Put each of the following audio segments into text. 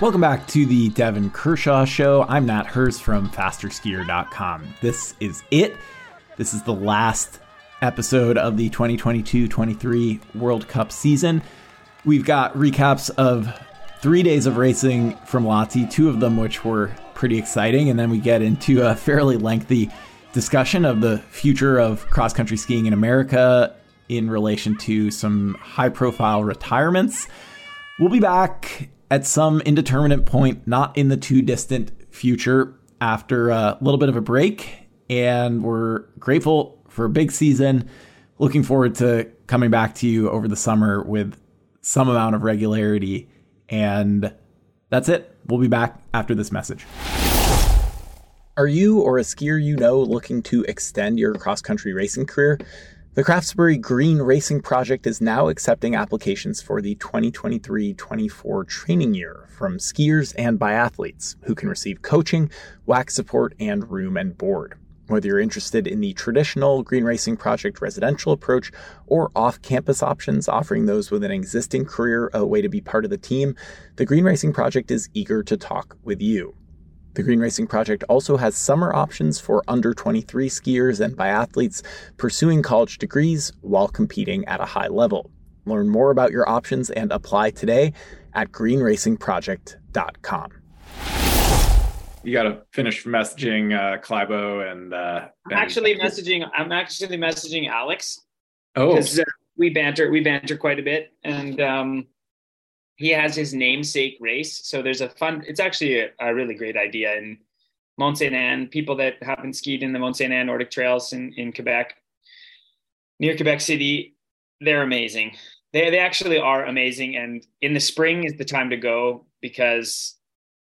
Welcome back to the Devon Kershaw Show. I'm Nat Herz from FasterSkier.com. This is it. This is the last episode of the 2022 23 World Cup season. We've got recaps of three days of racing from Lahti, two of them which were pretty exciting, and then we get into a fairly lengthy discussion of the future of cross country skiing in America in relation to some high profile retirements. We'll be back at some indeterminate point, not in the too distant future, after a little bit of a break. And we're grateful for a big season. Looking forward to coming back to you over the summer with some amount of regularity. And that's it. We'll be back after this message. Are you or a skier you know looking to extend your cross country racing career? The Craftsbury Green Racing Project is now accepting applications for the 2023 24 training year from skiers and biathletes who can receive coaching, wax support, and room and board. Whether you're interested in the traditional Green Racing Project residential approach or off campus options, offering those with an existing career a way to be part of the team, the Green Racing Project is eager to talk with you. The Green Racing Project also has summer options for under 23 skiers and biathletes pursuing college degrees while competing at a high level. Learn more about your options and apply today at greenracingproject.com. You got to finish messaging uh, Klæbo and. Uh, I'm actually messaging. I'm actually messaging Alex. Oh, uh, we banter. We banter quite a bit, and um, he has his namesake race. So there's a fun, it's actually a, a really great idea. And Mont Saint Anne, people that haven't skied in the Mont Saint Anne Nordic Trails in, in Quebec, near Quebec City, they're amazing. They, they actually are amazing. And in the spring is the time to go because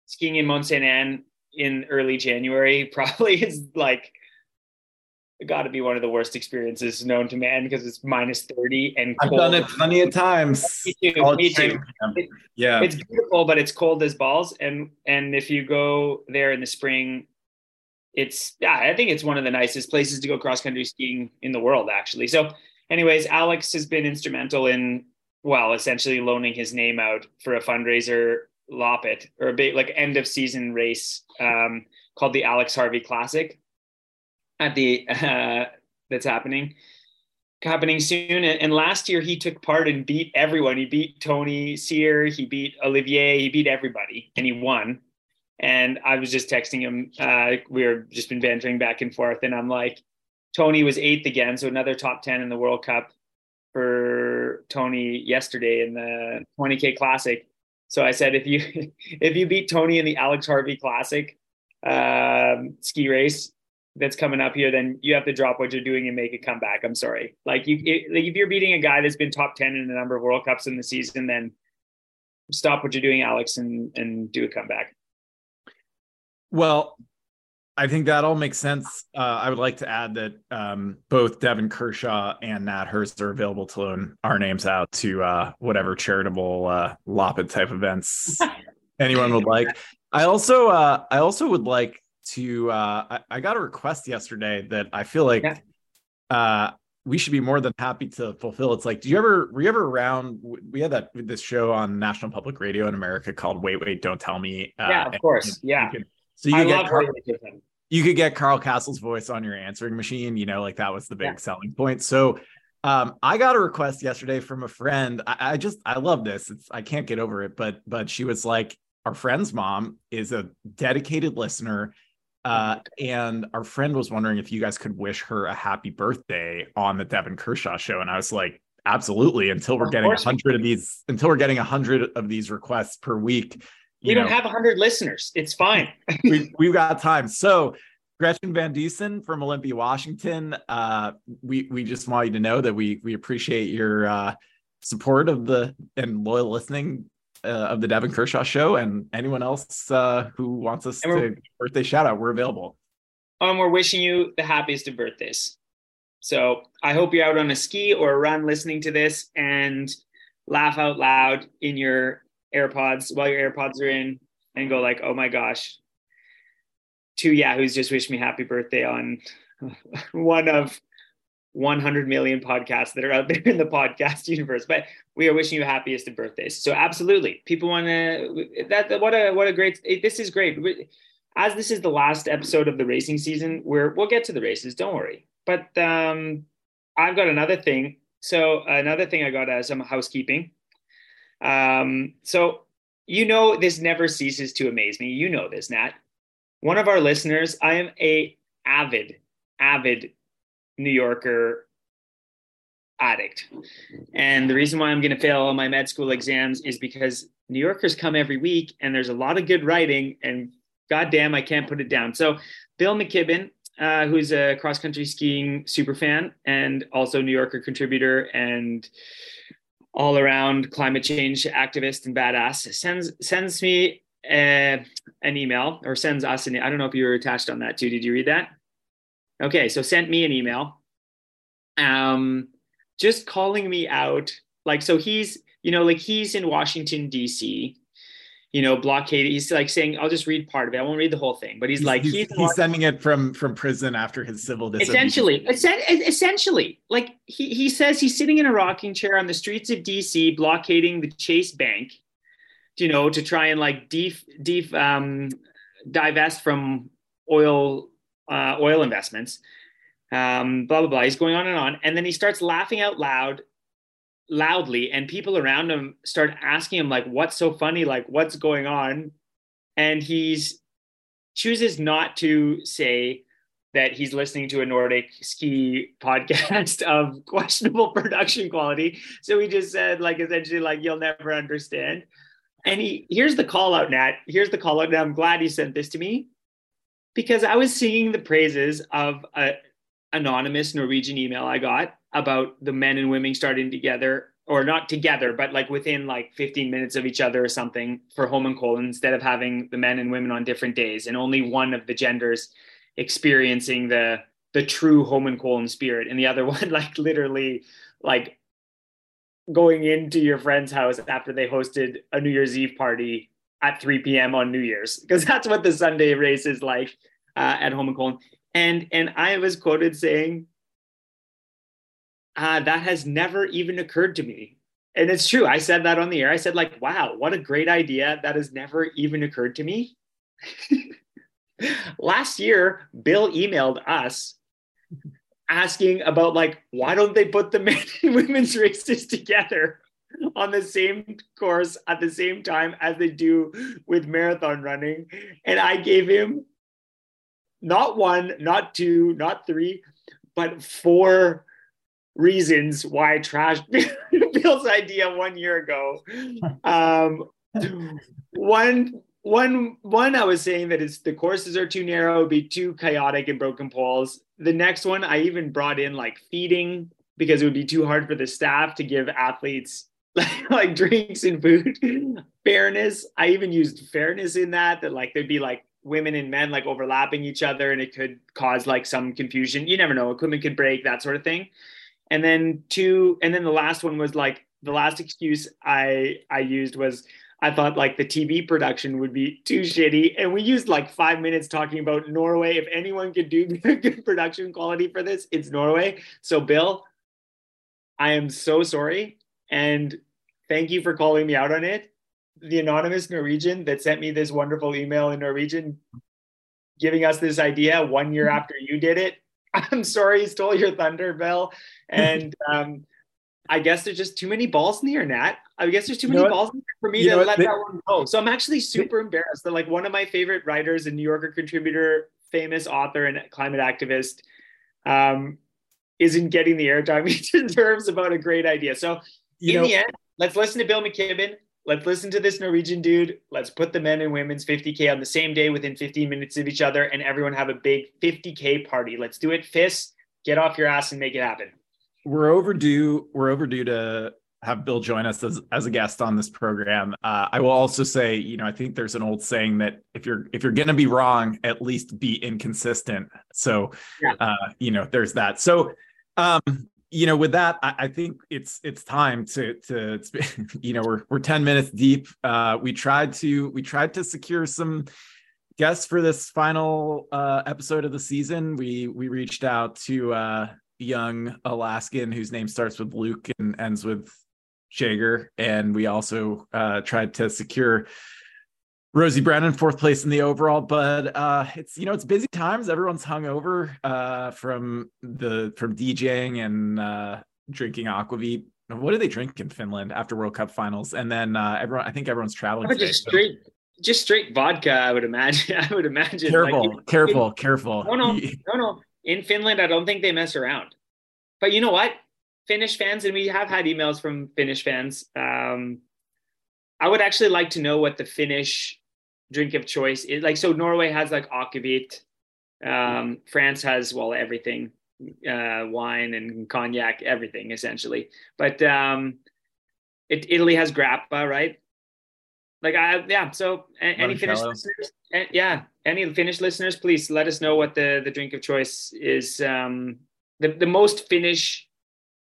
skiing in Mont Saint Anne in early January probably is like got to be one of the worst experiences known to man because it's minus 30 and cold. I've done it plenty of times. Me too. Me too. It, yeah. It's beautiful, but it's cold as balls. And and if you go there in the spring, it's yeah, I think it's one of the nicest places to go cross country skiing in the world, actually. So, anyways, Alex has been instrumental in well, essentially loaning his name out for a fundraiser Loppet or a big like end of season race um, called the Alex Harvey Classic at the uh, that's happening happening soon. And, last year he took part and beat everyone. He beat Tony Cyr, he beat Olivier, he beat everybody, and he won. And I was just texting him. Uh, we were just been bantering back and forth, and I'm like, Tony was eighth again, so another top ten in the World Cup for Tony yesterday in the 20k Classic. So I said, if you if you beat Tony in the Alex Harvey Classic um, ski race, that's coming up here, then you have to drop what you're doing and make a comeback. I'm sorry. Like you, it, like if you're beating a guy that's been top ten in a number of World Cups in the season, then stop what you're doing, Alex, and and do a comeback. Well, I think that all makes sense. Uh, I would like to add that um, both Devon Kershaw and Nat Herz are available to loan our names out to uh, whatever charitable uh, Loppet type events anyone would like. I also, uh, I also would like to uh I, I, got a request yesterday that I feel like yeah. uh we should be more than happy to fulfill. It's like, do you ever were you ever around? We had that this show on National Public Radio in America called Wait Wait Don't Tell Me. Uh, yeah, of course. You, yeah. You could, so you could get Carl, you could get Carl Kasell's voice on your answering machine. You know, like that was the big yeah. selling point. So um, I got a request yesterday from a friend. I, I just I love this. It's I can't get over it, but but she was like, our friend's mom is a dedicated listener uh, and our friend was wondering if you guys could wish her a happy birthday on the Devon Kershaw show. And I was like, absolutely. Until we're of getting a hundred of these, until we're getting a hundred of these requests per week. We don't have a hundred listeners. It's fine. we, we've got time. So Gretchen Van Dusen from Olympia, Washington. Uh, we we just want you to know that we we appreciate your uh, support of the and loyal listening uh, of the Devon Kershaw Show, and anyone else uh, who wants us to birthday shout out, we're available. Um, we're wishing you the happiest of birthdays. So I hope you're out on a ski or a run listening to this and laugh out loud in your AirPods while your AirPods are in and go like, oh my gosh, two Yahoos just wished me happy birthday on one of 100 million podcasts that are out there in the podcast universe. But we are wishing you happiest of birthdays. So absolutely, people want to that. What a what a great. This is great. As this is the last episode of the racing season, we're we'll get to the races. Don't worry. But um, I've got another thing. So another thing I got as some housekeeping. Um, so you know this never ceases to amaze me. You know this, Nat. One of our listeners. I am a avid, avid New Yorker addict. And the reason why I'm going to fail all my med school exams is because New Yorkers come every week and there's a lot of good writing and goddamn, I can't put it down. So Bill McKibben, uh, who's a cross country skiing super fan and also New Yorker contributor and all around climate change activist and badass, sends sends me uh, an email or sends us an. I don't know if you were attached on that too. Did you read that? Okay, so sent me an email, um, just calling me out. Like, so he's, you know, like he's in Washington D.C. You know, blockade. He's like saying, "I'll just read part of it. I won't read the whole thing." But he's, he's like, he's, he's, he's sending it from from prison after his civil Essentially, essentially, like he he says he's sitting in a rocking chair on the streets of D.C. blockading the Chase Bank, you know, to try and like def, def um, divest from oil uh, oil investments, um, blah, blah, blah. He's going on and on. And then he starts laughing out loud, loudly, and people around him start asking him, like, what's so funny? Like, what's going on? And he's chooses not to say that he's listening to a Nordic ski podcast of questionable production quality. So he just said, like, essentially, like, you'll never understand. And he here's the call out, Nat. Here's the call out. And I'm glad he sent this to me because I was singing the praises of an anonymous Norwegian email I got about the men and women starting together or not together, but like within like 15 minutes of each other or something for Holmenkollen instead of having the men and women on different days and only one of the genders experiencing the the true Holmenkollen spirit and the other one like literally like going into your friend's house after they hosted a New Year's Eve party at 3 p.m. on New Year's because that's what the Sunday race is like uh, at Holmenkollen. And and I was quoted saying, uh, "That has never even occurred to me." And it's true. I said that on the air. I said, like, wow, what a great idea. That has never even occurred to me. Last year, Bill emailed us asking about like why don't they put the men and women's races together on the same course at the same time as they do with marathon running. And I gave him not one, not two, not three, but four reasons why I trashed Bill's idea one year ago. Um, one, one, one, I was saying that it's the courses are too narrow, be too chaotic and broken poles. The next one, I even brought in like feeding because it would be too hard for the staff to give athletes like, drinks and food. fairness. I even used fairness in that, that like there'd be like women and men like overlapping each other and it could cause like some confusion. You never know, equipment could break, that sort of thing. And then two, and then the last one was like the last excuse I I used was I thought like the TV production would be too shitty. And we used like five minutes talking about Norway. If anyone could do good production quality for this, it's Norway. So, Bill, I am so sorry. And thank you for calling me out on it. The anonymous Norwegian that sent me this wonderful email in Norwegian giving us this idea one year mm-hmm. after you did it. I'm sorry, stole your thunder, Bill. And um, I guess there's just too many balls in the air, Nat. I guess there's too many balls for me to let that one go. So I'm actually super embarrassed that like one of my favorite writers and New Yorker contributor, famous author and climate activist, um, isn't getting the airtime he deserves about a great idea. So you in know, the end, let's listen to Bill McKibben. Let's listen to this Norwegian dude. Let's put the men and women's 50K on the same day within 15 minutes of each other and everyone have a big 50K party. Let's do it. FIS, get off your ass and make it happen. We're overdue. We're overdue to have Bill join us as, as a guest on this program. Uh, I will also say, you know, I think there's an old saying that if you're if you're going to be wrong, at least be inconsistent. So, yeah. uh, you know, there's that. So, um, you know, with that, I, I, think it's it's time to to you know we're we're ten minutes deep. Uh, we tried to we tried to secure some guests for this final uh, episode of the season. We we reached out to uh, young Alaskan whose name starts with Luke and ends with Jager. And we also uh, tried to secure Rosie Brennan, fourth place in the overall, but uh, it's you know it's busy times. Everyone's hungover uh, from the from DJing and uh, drinking aquavit. What do they drink in Finland after World Cup finals? And then uh, everyone, I think everyone's traveling. Today, just straight, so. just straight vodka. I would imagine. I would imagine. Careful, like, careful, careful. No, no, no, no. In Finland, I don't think they mess around. But you know what? Finnish fans, and we have had emails from Finnish fans. Um, I would actually like to know what the Finnish drink of choice. Is like so norway has like aquavit um, france has well everything uh, wine and cognac everything essentially. But um, it, italy has grappa right? Like i yeah so any finnish listeners? Yeah any finnish listeners please let us know what the the drink of choice is um, the, the most finnish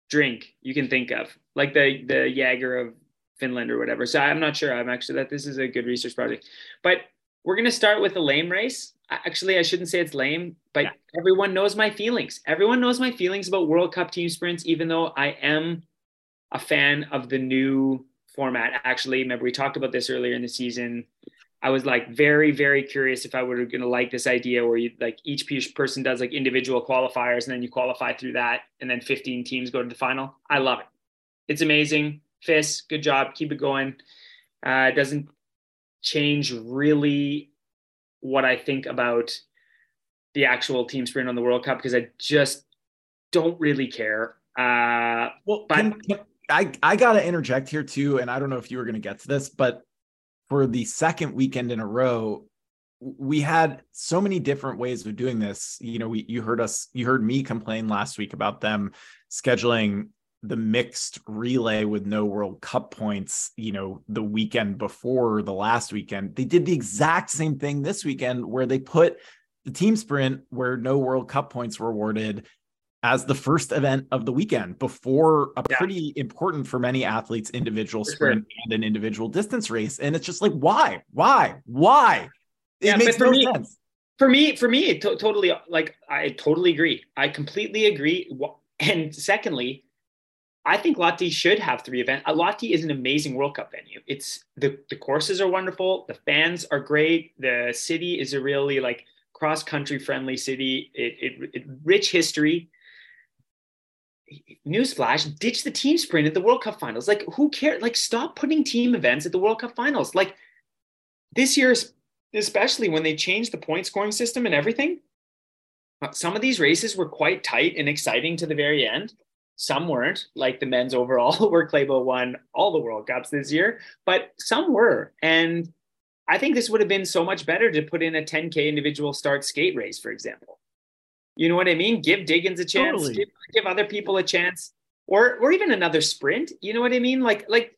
drink you can think of. Like the the jaeger of Finland or whatever. So I'm not sure. I'm actually that this is a good research project. But we're going to start with a lame race. Actually, I shouldn't say it's lame, but yeah. everyone knows my feelings. Everyone knows my feelings about World Cup team sprints, even though I am a fan of the new format. Actually, remember we talked about this earlier in the season. I was like very, very curious if I were going to like this idea where you like each person does like individual qualifiers and then you qualify through that, and then 15 teams go to the final. I love it. It's amazing. FIS, good job. Keep it going. Uh, it doesn't change really what I think about the actual team sprint on the World Cup because I just don't really care. Uh, well, but can, can, I I gotta interject here too, and I don't know if you were going to get to this, but for the second weekend in a row, we had so many different ways of doing this. You know, we you heard us, you heard me complain last week about them scheduling the mixed relay with no World Cup points, you know, the weekend before the last weekend. They did the exact same thing this weekend where they put the team sprint where no World Cup points were awarded as the first event of the weekend before a yeah. pretty important for many athletes individual for sprint sure. and an individual distance race. And it's just like, why? Why? Why? It yeah, makes no me, sense. For me, for me, it to- totally like I totally agree. I completely agree. And secondly, I think Lahti should have three events. Uh, Lahti is an amazing World Cup venue. It's the the courses are wonderful, the fans are great, the city is a really like cross country friendly city. It, it, it rich history. Newsflash: ditch the team sprint at the World Cup finals. Like, who cares? Like, stop putting team events at the World Cup finals. Like this year, especially when they changed the point scoring system and everything. Uh, some of these races were quite tight and exciting to the very end some weren't, like the men's overall, where Klæbo won all the World Cups this year, but some were. And I think this would have been so much better to put in a 10K individual start skate race, for example. You know what I mean? Give Diggins a chance, totally. give, give other people a chance or or even another sprint. You know what I mean? Like like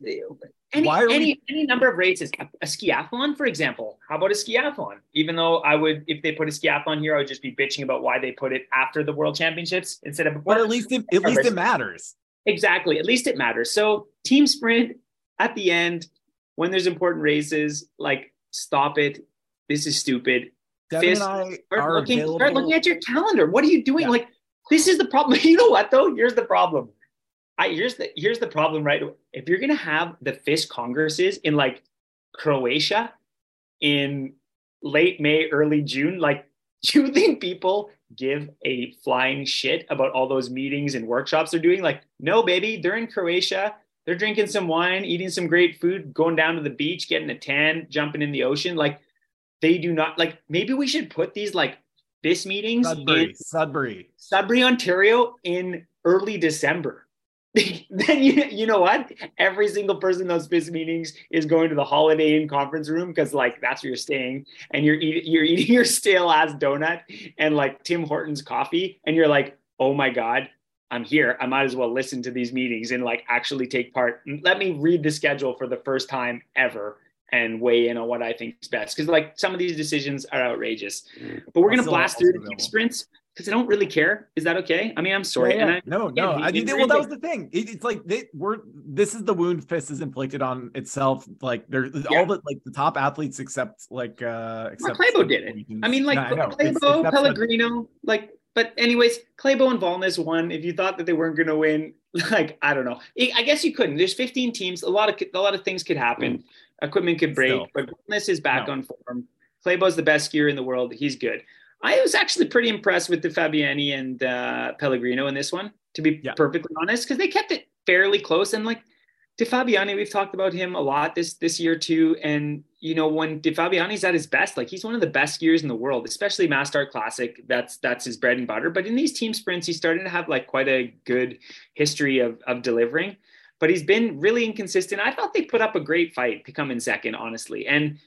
any any we... any number of races. A, a, skiathlon, for example. How about a skiathlon? Even though I would, if they put a skiathlon here, I would just be bitching about why they put it after the World Championships instead of before. But at least it, at least it matters. Exactly. At least it matters. So team sprint at the end when there's important races, like stop it. This is stupid. Devon FIS, start looking, start looking at your calendar. What are you doing? Yeah. Like this is the problem. You know what though? Here's the problem I here's the here's the problem, right? If you're gonna have the FIS congresses in like Croatia in late May, early June, like do you think people give a flying shit about all those meetings and workshops they're doing? Like, no, baby, they're in Croatia. They're drinking some wine, eating some great food, going down to the beach, getting a tan, jumping in the ocean. Like, they do not like. Maybe we should put these like this meetings Sudbury, in Sudbury, Sudbury, Ontario, in early December. then you you know what? Every single person in those FIS meetings is going to the Holiday Inn conference room because like that's where you're staying, and you're eating you're eating your stale ass donut and like Tim Hortons coffee, and you're like, oh my god, I'm here. I might as well listen to these meetings and like actually take part. Let me read the schedule for the first time ever and weigh in on what I think is best. Because like some of these decisions are outrageous. But we're gonna blast through the sprints because I don't really care. Is that okay? I mean, I'm sorry. Yeah, yeah. I, no, no. I mean, well, that was the thing. It, it's like they we're this is the wound FIS is inflicted on itself. Like they're yeah. all the like the top athletes except like uh except well, Klæbo did it. I mean, like no, Klæbo, Pellegrino, like but anyways, Klæbo and Valnes won. If you thought that they weren't going to win, like I don't know, I guess you couldn't. There's 15 teams. A lot of a lot of things could happen. Mm. Equipment could break, Still. but Valnes is back no. on form. Klæbo's the best skier in the world. He's good. I was actually pretty impressed with De Fabiani and uh, Pellegrino in this one, to be yeah. perfectly honest, because they kept it fairly close. And like De Fabiani, we've talked about him a lot this this year too. And you know, when De Fabiani's at his best, like he's one of the best skiers in the world, especially mass start Classic. That's that's his bread and butter. But in these team sprints, he's starting to have like quite a good history of of delivering. But he's been really inconsistent. I thought they put up a great fight to come in second, honestly. And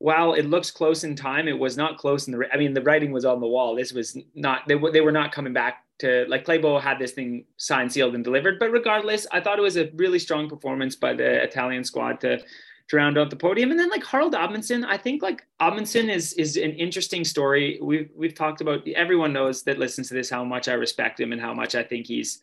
while it looks close in time, it was not close in the. I mean, the writing was on the wall. This was not. They, they were not coming back to like Klæbo had this thing signed, sealed, and delivered. But regardless, I thought it was a really strong performance by the Italian squad to to round out the podium. And then like Harald Amundsen, I think like Amundsen is is an interesting story. We've we've talked about everyone knows that listens to this how much I respect him and how much I think he's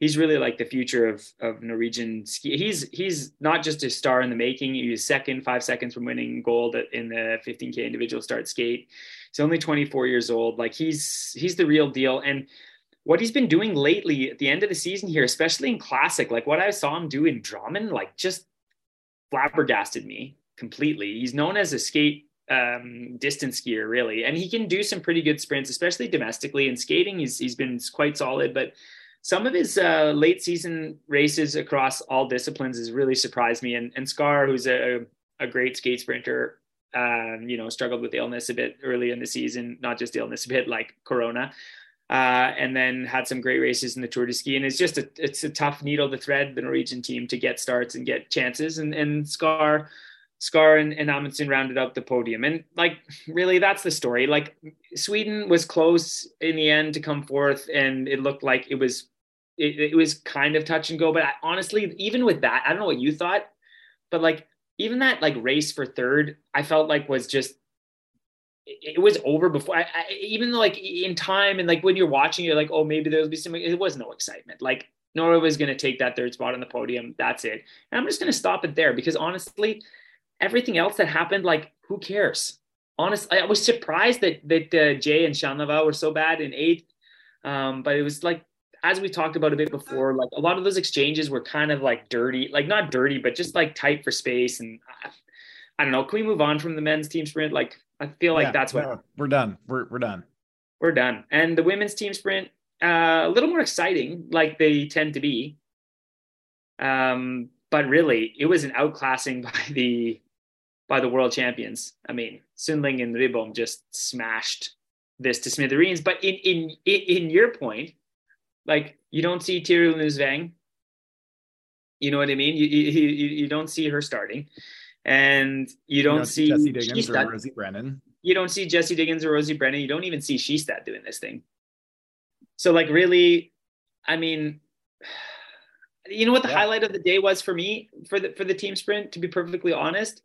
he's really like the future of of Norwegian ski. He's he's not just a star in the making. He was second, five seconds from winning gold in the 15k individual start skate. He's only 24 years old. Like he's he's the real deal. And what he's been doing lately at the end of the season here, especially in classic, like what I saw him do in Drammen, like just flabbergasted me completely. He's known as a skate um, distance skier, really, and he can do some pretty good sprints, especially domestically. In skating, he's he's been quite solid, but some of his uh, late season races across all disciplines has really surprised me. And, and Skar, who's a, a great skate sprinter, um, you know, struggled with illness a bit early in the season, not just illness, a bit like Corona uh, and then had some great races in the Tour de Ski. And it's just a it's a tough needle to thread the Norwegian team to get starts and get chances. And and Skar, Skar and, and Amundsen rounded up the podium. And like really, that's the story. Like Sweden was close in the end to come forth, and it looked like it was it, it was kind of touch and go. But I, honestly, even with that, I don't know what you thought, but like even that like race for third, I felt like was just it was over before I, I, even like in time and like when you're watching you're like oh maybe there'll be some it was no excitement like Norway was going to take that third spot on the podium that's it and I'm just going to stop it there because honestly everything else that happened like who cares honestly I was surprised that that uh, Jouve and Chanavat were so bad in eighth um, but it was like as we talked about a bit before like a lot of those exchanges were kind of like dirty like not dirty but just like tight for space and I, I don't know can we move on from the men's team sprint like I feel like yeah, that's what no, we're done. We're we're done. We're done. And the women's team sprint, uh, a little more exciting, like they tend to be. Um, but really, it was an outclassing by the by the world champions. I mean, Sundling and Ribom just smashed this to smithereens. But in in in your point, like you don't see Tiril Udnes Weng. You know what I mean? You, you you don't see her starting and you don't, you don't see Jessie Diggins or Rosie Brennan. You don't see Jessie Diggins or Rosie Brennan. You don't even see Skistad doing this thing. So, like, really, I mean, you know what the yeah. highlight of the day was for me for the for the team sprint, to be perfectly honest,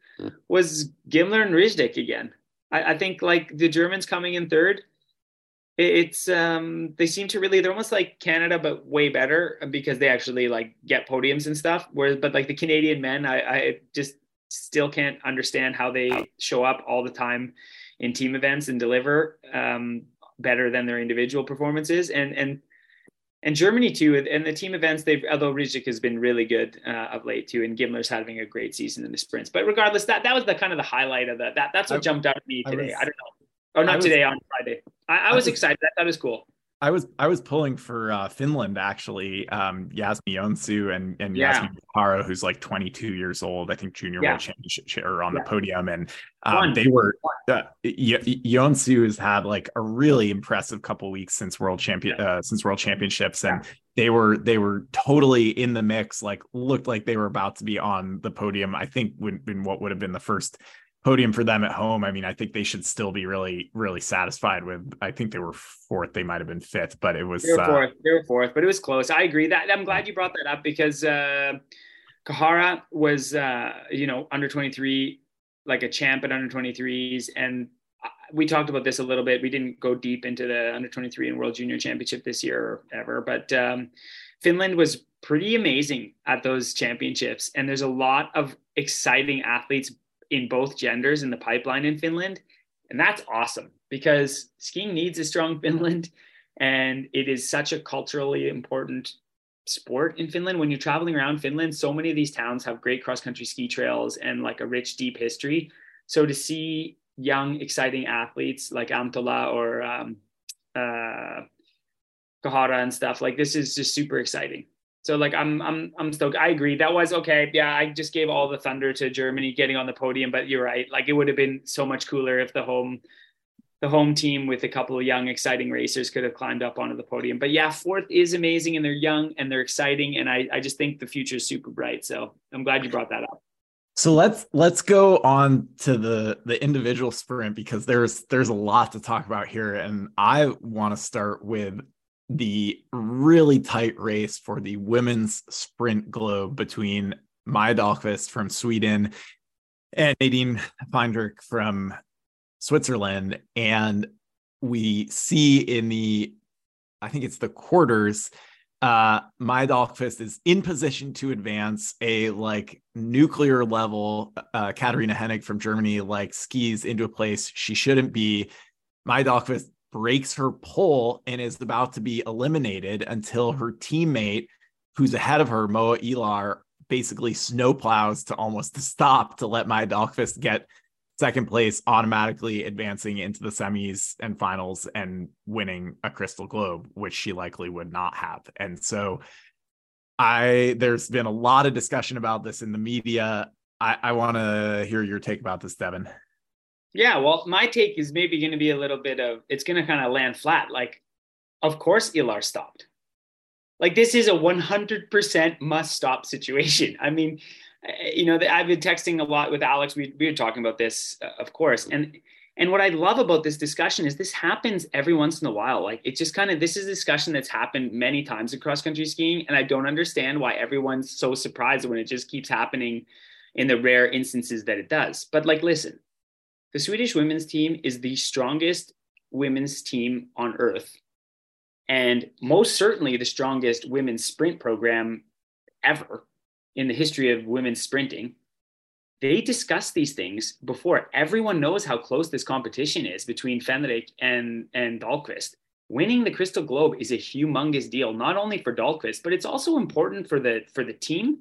was Gimmler and Rydzek again. I, I think like the Germans coming in third it's um they seem to really they're almost like Canada but way better because they actually like get podiums and stuff. Whereas but like the Canadian men, I, I just still can't understand how they show up all the time in team events and deliver um, better than their individual performances. And and and Germany too, and the team events. They've although Rydzek has been really good uh, of late too, and Gimmler's having a great season in the sprints. But regardless, that that was the kind of the highlight of that. That that's what I, jumped out at me today. I, was, I don't know. Oh, not was, today on Friday. I, I was, was excited. That that was cool. I was I was pulling for uh, Finland actually. Um, Jasmine Joensuu and and yeah. Jasmine Haro, who's like 22 years old, I think junior yeah. world championship or on yeah. the podium, and um, they were uh, Joensuu has had like a really impressive couple weeks since world champion uh, since world championships, and they were they were totally in the mix. Like looked like they were about to be on the podium. I think when what would have been the first podium for them at home. I mean, I think they should still be really, really satisfied with. I think they were fourth. They might have been fifth, but it was they were uh, fourth. Uh, they were fourth, but it was close. I agree that I'm glad you brought that up because uh, Kähärä was, uh, you know, under 23, like a champ at under 23s, and we talked about this a little bit. We didn't go deep into the under 23 and World Junior Championship this year or ever, but um, Finland was pretty amazing at those championships, and there's a lot of exciting athletes in both genders in the pipeline in Finland. And that's awesome because skiing needs a strong Finland. And it is such a culturally important sport in Finland. When you're traveling around Finland, so many of these towns have great cross country ski trails and like a rich, deep history. So to see young, exciting athletes like Anttola or um, uh, Kähärä and stuff like this is just super exciting. So like I'm I'm I'm stoked. I agree. That was okay. Yeah, I just gave all the thunder to Germany getting on the podium, but you're right. Like it would have been so much cooler if the home the home team with a couple of young exciting racers could have climbed up onto the podium. But yeah, fourth is amazing and they're young and they're exciting and I I just think the future is super bright. So I'm glad you brought that up. So let's let's go on to the the individual sprint because there's there's a lot to talk about here and I want to start with the really tight race for the women's sprint globe between Maja Dahlqvist from Sweden and Nadine Fähndrich from Switzerland. And we see in the, I think it's the quarters, uh, Maja Dahlqvist is in position to advance a like nuclear level. Uh, Katharina Hennig from Germany like skis into a place she shouldn't be. Maja Dahlqvist breaks her pole and is about to be eliminated until her teammate, who's ahead of her, Moa Ilar, basically snowplows to almost stop to let Maja Dahlqvist get second place, automatically advancing into the semis and finals and winning a Crystal Globe, which she likely would not have. And so I there's been a lot of discussion about this in the media. I, I want to hear your take about this, Devon. Yeah, well, my take is maybe going to be a little bit of it's going to kind of land flat. Like, of course, Ilar stopped. Like, this is a 100% must stop situation. I mean, eh, you know, I've been texting a lot with Alex. We, we were talking about this, uh, of course. And and what I love about this discussion is this happens every once in a while. Like, it just kind of this is a discussion that's happened many times in cross country skiing, and I don't understand why everyone's so surprised when it just keeps happening in the rare instances that it does. But like, listen, the Swedish women's team is the strongest women's team on earth and most certainly the strongest women's sprint program ever in the history of women's sprinting. They discuss these things before everyone knows how close this competition is between Fähndrich and, and Dahlqvist. Winning the Crystal Globe is a humongous deal, not only for Dahlqvist, but it's also important for the for the team.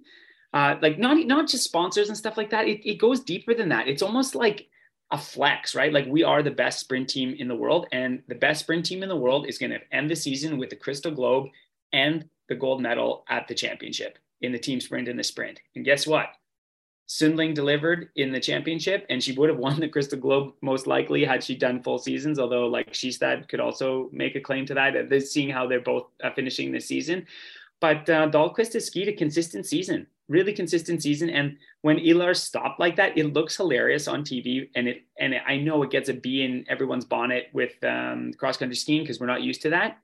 Uh, like not not just sponsors and stuff like that. It, it goes deeper than that. It's almost like a flex, right? Like we are the best sprint team in the world, and the best sprint team in the world is going to end the season with the Crystal Globe and the gold medal at the championship in the team sprint and the sprint. And guess what? Sundling delivered in the championship, and she would have won the Crystal Globe most likely had she done full seasons. Although, like Skistad could also make a claim to that, seeing how they're both uh, finishing this season. But uh, has skied a consistent season really consistent season. And when Ilar stopped like that, it looks hilarious on TV. And it and I know it gets a B in everyone's bonnet with um, cross country skiing because we're not used to that.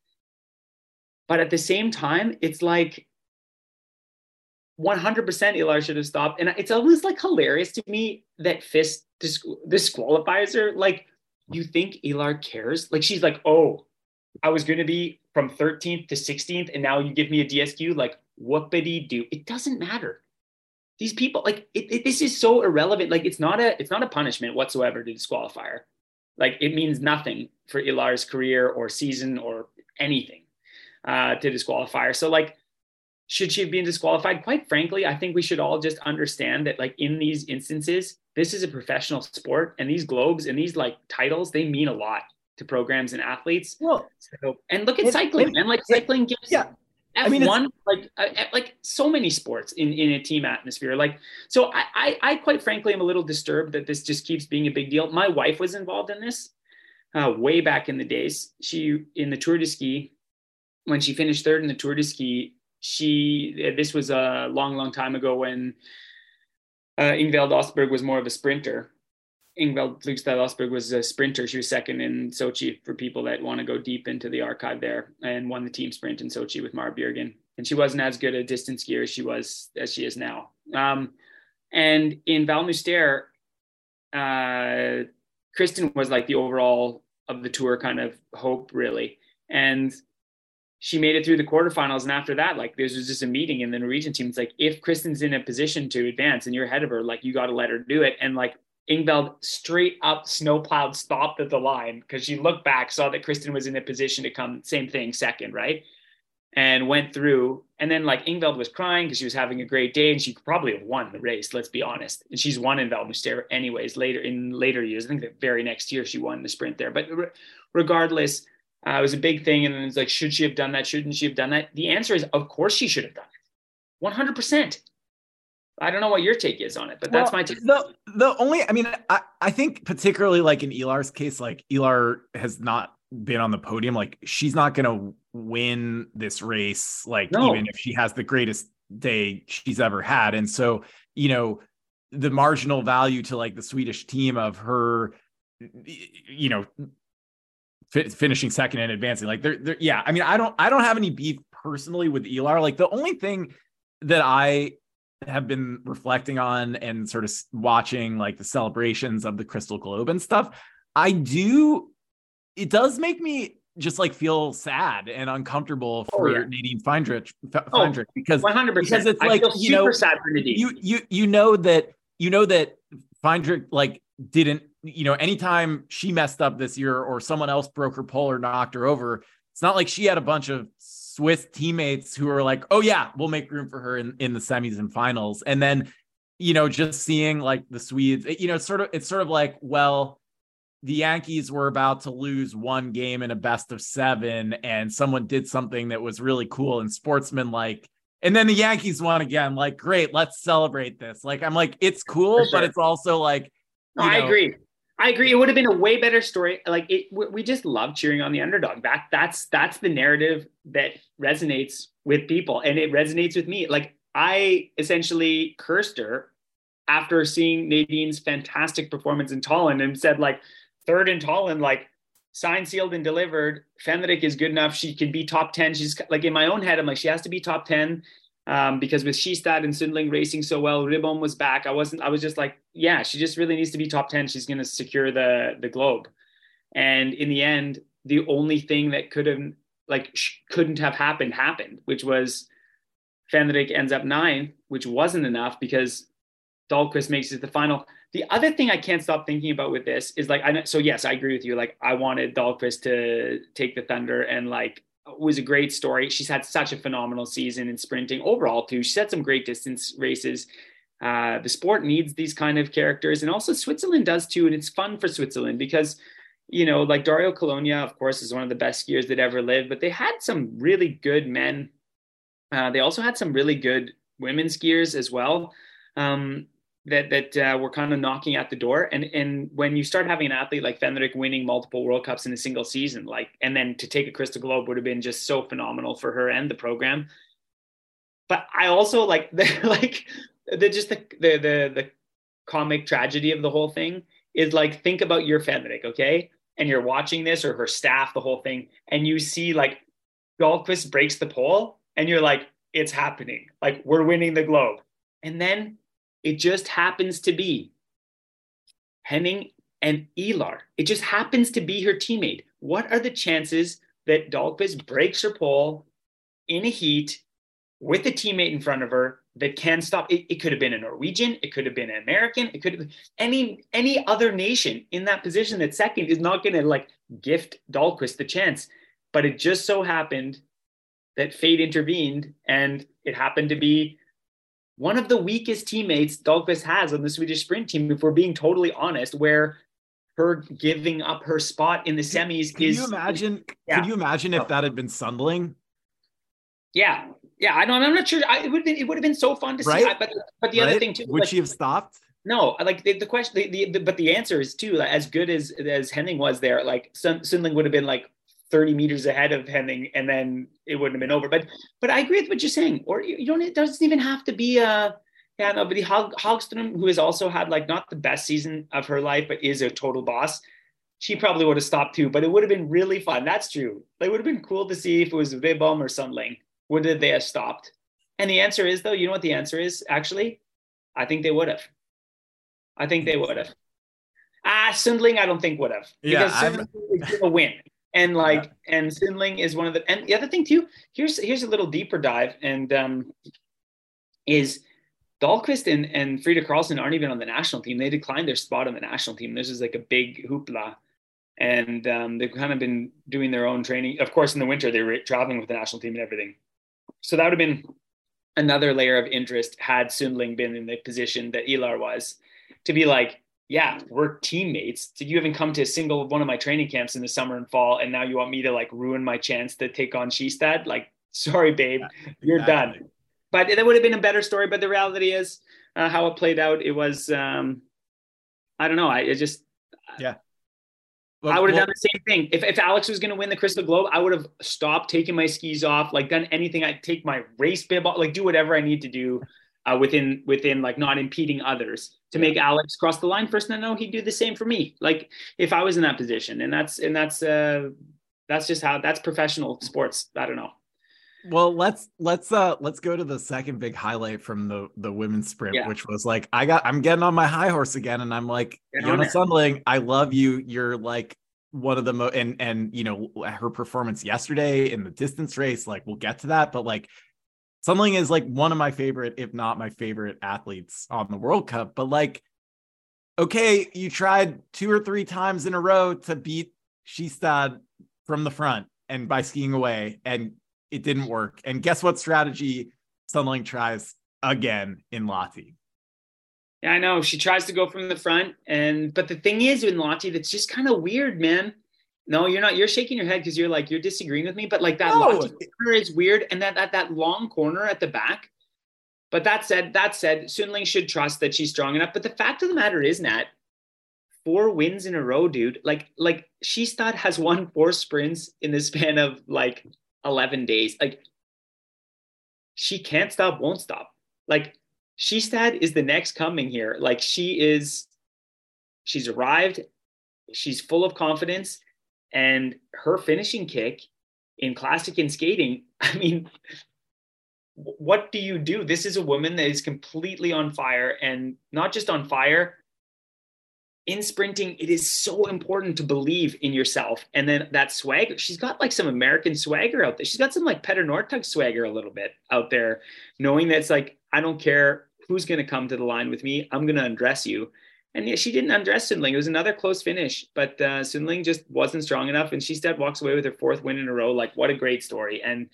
But at the same time, it's like 100% Ilar should have stopped. And it's always like hilarious to me that FIS disqualifies her. Like, you think Ilar cares? Like, she's like, oh, I was going to be from 13th to 16th, and now you give me a DSQ. Like, whoopity do. It doesn't matter. These people, like, it, it, this is so irrelevant. Like, it's not a, it's not a punishment whatsoever to disqualify her. Like, it means nothing for Ilar's career or season or anything uh, to disqualify her. So, like, should she have been disqualified? Quite frankly, I think we should all just understand that, like, in these instances, this is a professional sport, and these globes and these like titles, they mean a lot to programs and athletes. Well, so, and look at it, cycling, and like cycling gives yeah. F1 I mean, like uh, like so many sports in in a team atmosphere. Like so, I, I, I quite frankly am a little disturbed that this just keeps being a big deal. My wife was involved in this uh, way back in the days. She in the Tour de Ski when she finished third in the Tour de Ski. She this was a long long time ago when uh, Ingvild Østberg was more of a sprinter Ingvild Flugstad Østberg was a sprinter. She was second in Sochi for people that want to go deep into the archive there and won the team sprint in Sochi with Marit Bjørgen. And she wasn't as good a distance skier as she was as she is now. Um, and in Val Müstair, uh, Kristin was like the overall of the tour kind of hope really. And she made it through the quarterfinals. And after that, like this was just a meeting in the Norwegian team. It's like, if Kristin's in a position to advance and you're ahead of her, like you got to let her do it. And like Ingvild straight up snowplowed stopped at the line because she looked back, saw that Kristin was in a position to come, same thing, second, right? And went through. And then like Ingvild was crying because she was having a great day and she could probably have won the race, let's be honest. And she's won in Val anyways later in later years. I think the very next year she won the sprint there. But re- regardless, uh, it was a big thing. And it's like, should she have done that? Shouldn't she have done that? The answer is, of course she should have done it. 100%. I don't know what your take is on it, but that's well, my take. The, the only, I mean, I, I think particularly like in Ilar's case, like Ilar has not been on the podium. Like she's not going to win this race, like no. even if she has the greatest day she's ever had. And so, you know, the marginal value to like the Swedish team of her, you know, finishing second and advancing, like they're, they're, yeah. I mean, I don't, I don't have any beef personally with Ilar. Like the only thing that I have been reflecting on and sort of watching like the celebrations of the Crystal Globe and stuff, I do. It does make me just like feel sad and uncomfortable oh, for oh, yeah. Nadine Fähndrich, Fähndrich oh, because 100%. because it's like you know sad for Nadine. You you you know that you know that Fähndrich like didn't you know anytime she messed up this year or someone else broke her pole or knocked her over, it's not like she had a bunch of Swiss teammates who are like, oh yeah, we'll make room for her in, in the semis and finals. And then, you know, just seeing like the Swedes, it, you know, it's sort of it's sort of like, well, the Yankees were about to lose one game in a best of seven, and someone did something that was really cool and sportsmanlike. And then the Yankees won again. Like, great, let's celebrate this. Like, I'm like, it's cool, sure. but it's also like, no, know, I agree. I agree. It would have been a way better story. Like it, we just love cheering on the underdog. That that's that's the narrative that resonates with people, and it resonates with me. Like I essentially cursed her after seeing Nadine's fantastic performance in Tallinn, and said like third in Tallinn, like signed, sealed, and delivered. Fähndrich is good enough. She can be top ten. She's like in my own head. I'm like she has to be top ten um, because with Skistad and Sundling racing so well, Ribom was back. I wasn't. I was just like, yeah, she just really needs to be top ten. She's going to secure the the globe. And in the end, the only thing that could have like couldn't have happened happened, which was Fähndrich ends up nine, which wasn't enough because Dahlqvist makes it the final. The other thing I can't stop thinking about with this is like, I know, so yes, I agree with you. Like, I wanted Dahlqvist to take the thunder and like was a great story. She's had such a phenomenal season in sprinting overall too. She's had some great distance races. Uh, the sport needs these kind of characters, and also Switzerland does too. And it's fun for Switzerland because, you know, like Dario Cologna, of course, is one of the best skiers that ever lived. But they had some really good men. Uh, they also had some really good women skiers as well. Um, that that uh, were kind of knocking at the door. And and when you start having an athlete like Fähndrich winning multiple World Cups in a single season, like and then to take a Crystal Globe would have been just so phenomenal for her and the program. But I also like the like the just the the the, the comic tragedy of the whole thing is like think about your Fähndrich, okay? And you're watching this or her staff, the whole thing, and you see like Dahlqvist breaks the pole, and you're like, it's happening. Like we're winning the globe. And then it just happens to be Hennig and Ilar. It just happens to be her teammate. What are the chances that Dahlqvist breaks her pole in a heat with a teammate in front of her that can stop? It, it could have been a Norwegian, it could have been an American, it could have any any other nation in that position that second is not going to like gift Dahlqvist the chance. But it just so happened that fate intervened and it happened to be one of the weakest teammates Dahlqvist has on the Swedish sprint team, if we're being totally honest, where her giving up her spot in the semis could is. you imagine? Yeah. Could you imagine if that had been Sundling? Yeah, yeah. I don't. I'm not sure. I, it would. Been, it would have been so fun to right? see. But but the right? other thing too. Would like, she have stopped? No, like the, the question. The, the, the, but the answer is too. Like, as good as as Hennig was there, like Sundling would have been like 30 meters ahead of Hennig and then it wouldn't have been over. But but I agree with what you're saying. Or you don't it doesn't even have to be a yeah, no, but the Hog, Hagström, who has also had like not the best season of her life, but is a total boss, she probably would have stopped too. But it would have been really fun. That's true. It would have been cool to see if it was Ribom or Sundling. Would they have stopped? And the answer is though, you know what the answer is actually? I think they would have. I think they would have. Ah, Sundling, I don't think would have. Because yeah, Sundling is gonna win and like yeah. and Sundling is one of the and the other thing too here's here's a little deeper dive and um is Dahlqvist and, and Frida Karlsson aren't even on the national team. They declined their spot on the national team. This is like a big hoopla. And um, they've kind of been doing their own training. Of course, in the winter, they were traveling with the national team and everything. So that would have been another layer of interest had Sundling been in the position that Ilar was to be like, yeah, we're teammates. Did you even come to a single one of my training camps in the summer and fall? And now you want me to like ruin my chance to take on Skistad? Like, sorry, babe, you're exactly. done. But that would have been a better story. But the reality is uh, how it played out. It was, um, I don't know. I just, yeah. Well, I would have well, done the same thing. If, if Alex was going to win the Crystal Globe, I would have stopped taking my skis off, like done anything. I'd take my race bib off, like do whatever I need to do uh, within within like not impeding others to make Alex cross the line first. And I know he'd do the same for me. Like if I was in that position, and that's and that's uh that's just how that's professional sports. I don't know. Well, let's let's uh let's go to the second big highlight from the the women's sprint, yeah. which was like I got I'm getting on my high horse again, and I'm like Jonna Sundling, I love you. You're like one of the most and and you know her performance yesterday in the distance race. Like we'll get to that, but like Sundling is like one of my favorite, if not my favorite athletes on the World Cup. But like, okay, you tried two or three times in a row to beat Skistad from the front and by skiing away, and it didn't work. And guess what strategy Sundling tries again in Lahti? Yeah, I know. She tries to go from the front. And but the thing is in Lahti, that's just kind of weird, man. No, you're not. You're shaking your head because you're like you're disagreeing with me. But like that no. corner is weird, and that that that long corner at the back. But that said, that said, Sundling should trust that she's strong enough. But the fact of the matter is, Nat, four wins in a row, dude. Like like Skistad has won four sprints in the span of like eleven days. Like she can't stop, won't stop. Like Skistad is the next coming here. Like she is, she's arrived. She's full of confidence and her finishing kick in classic and skating, I mean, what do you do? This is a woman that is completely on fire and not just on fire. In sprinting, it is so important to believe in yourself. And then that swagger, she's got like some American swagger out there. She's got some like Petter Northug swagger a little bit out there, knowing that it's like, I don't care who's going to come to the line with me. I'm going to undress you. And yeah, she didn't undress Sundling. It was another close finish, but uh, Sundling just wasn't strong enough. And she Skistad walks away with her fourth win in a row. Like, what a great story! And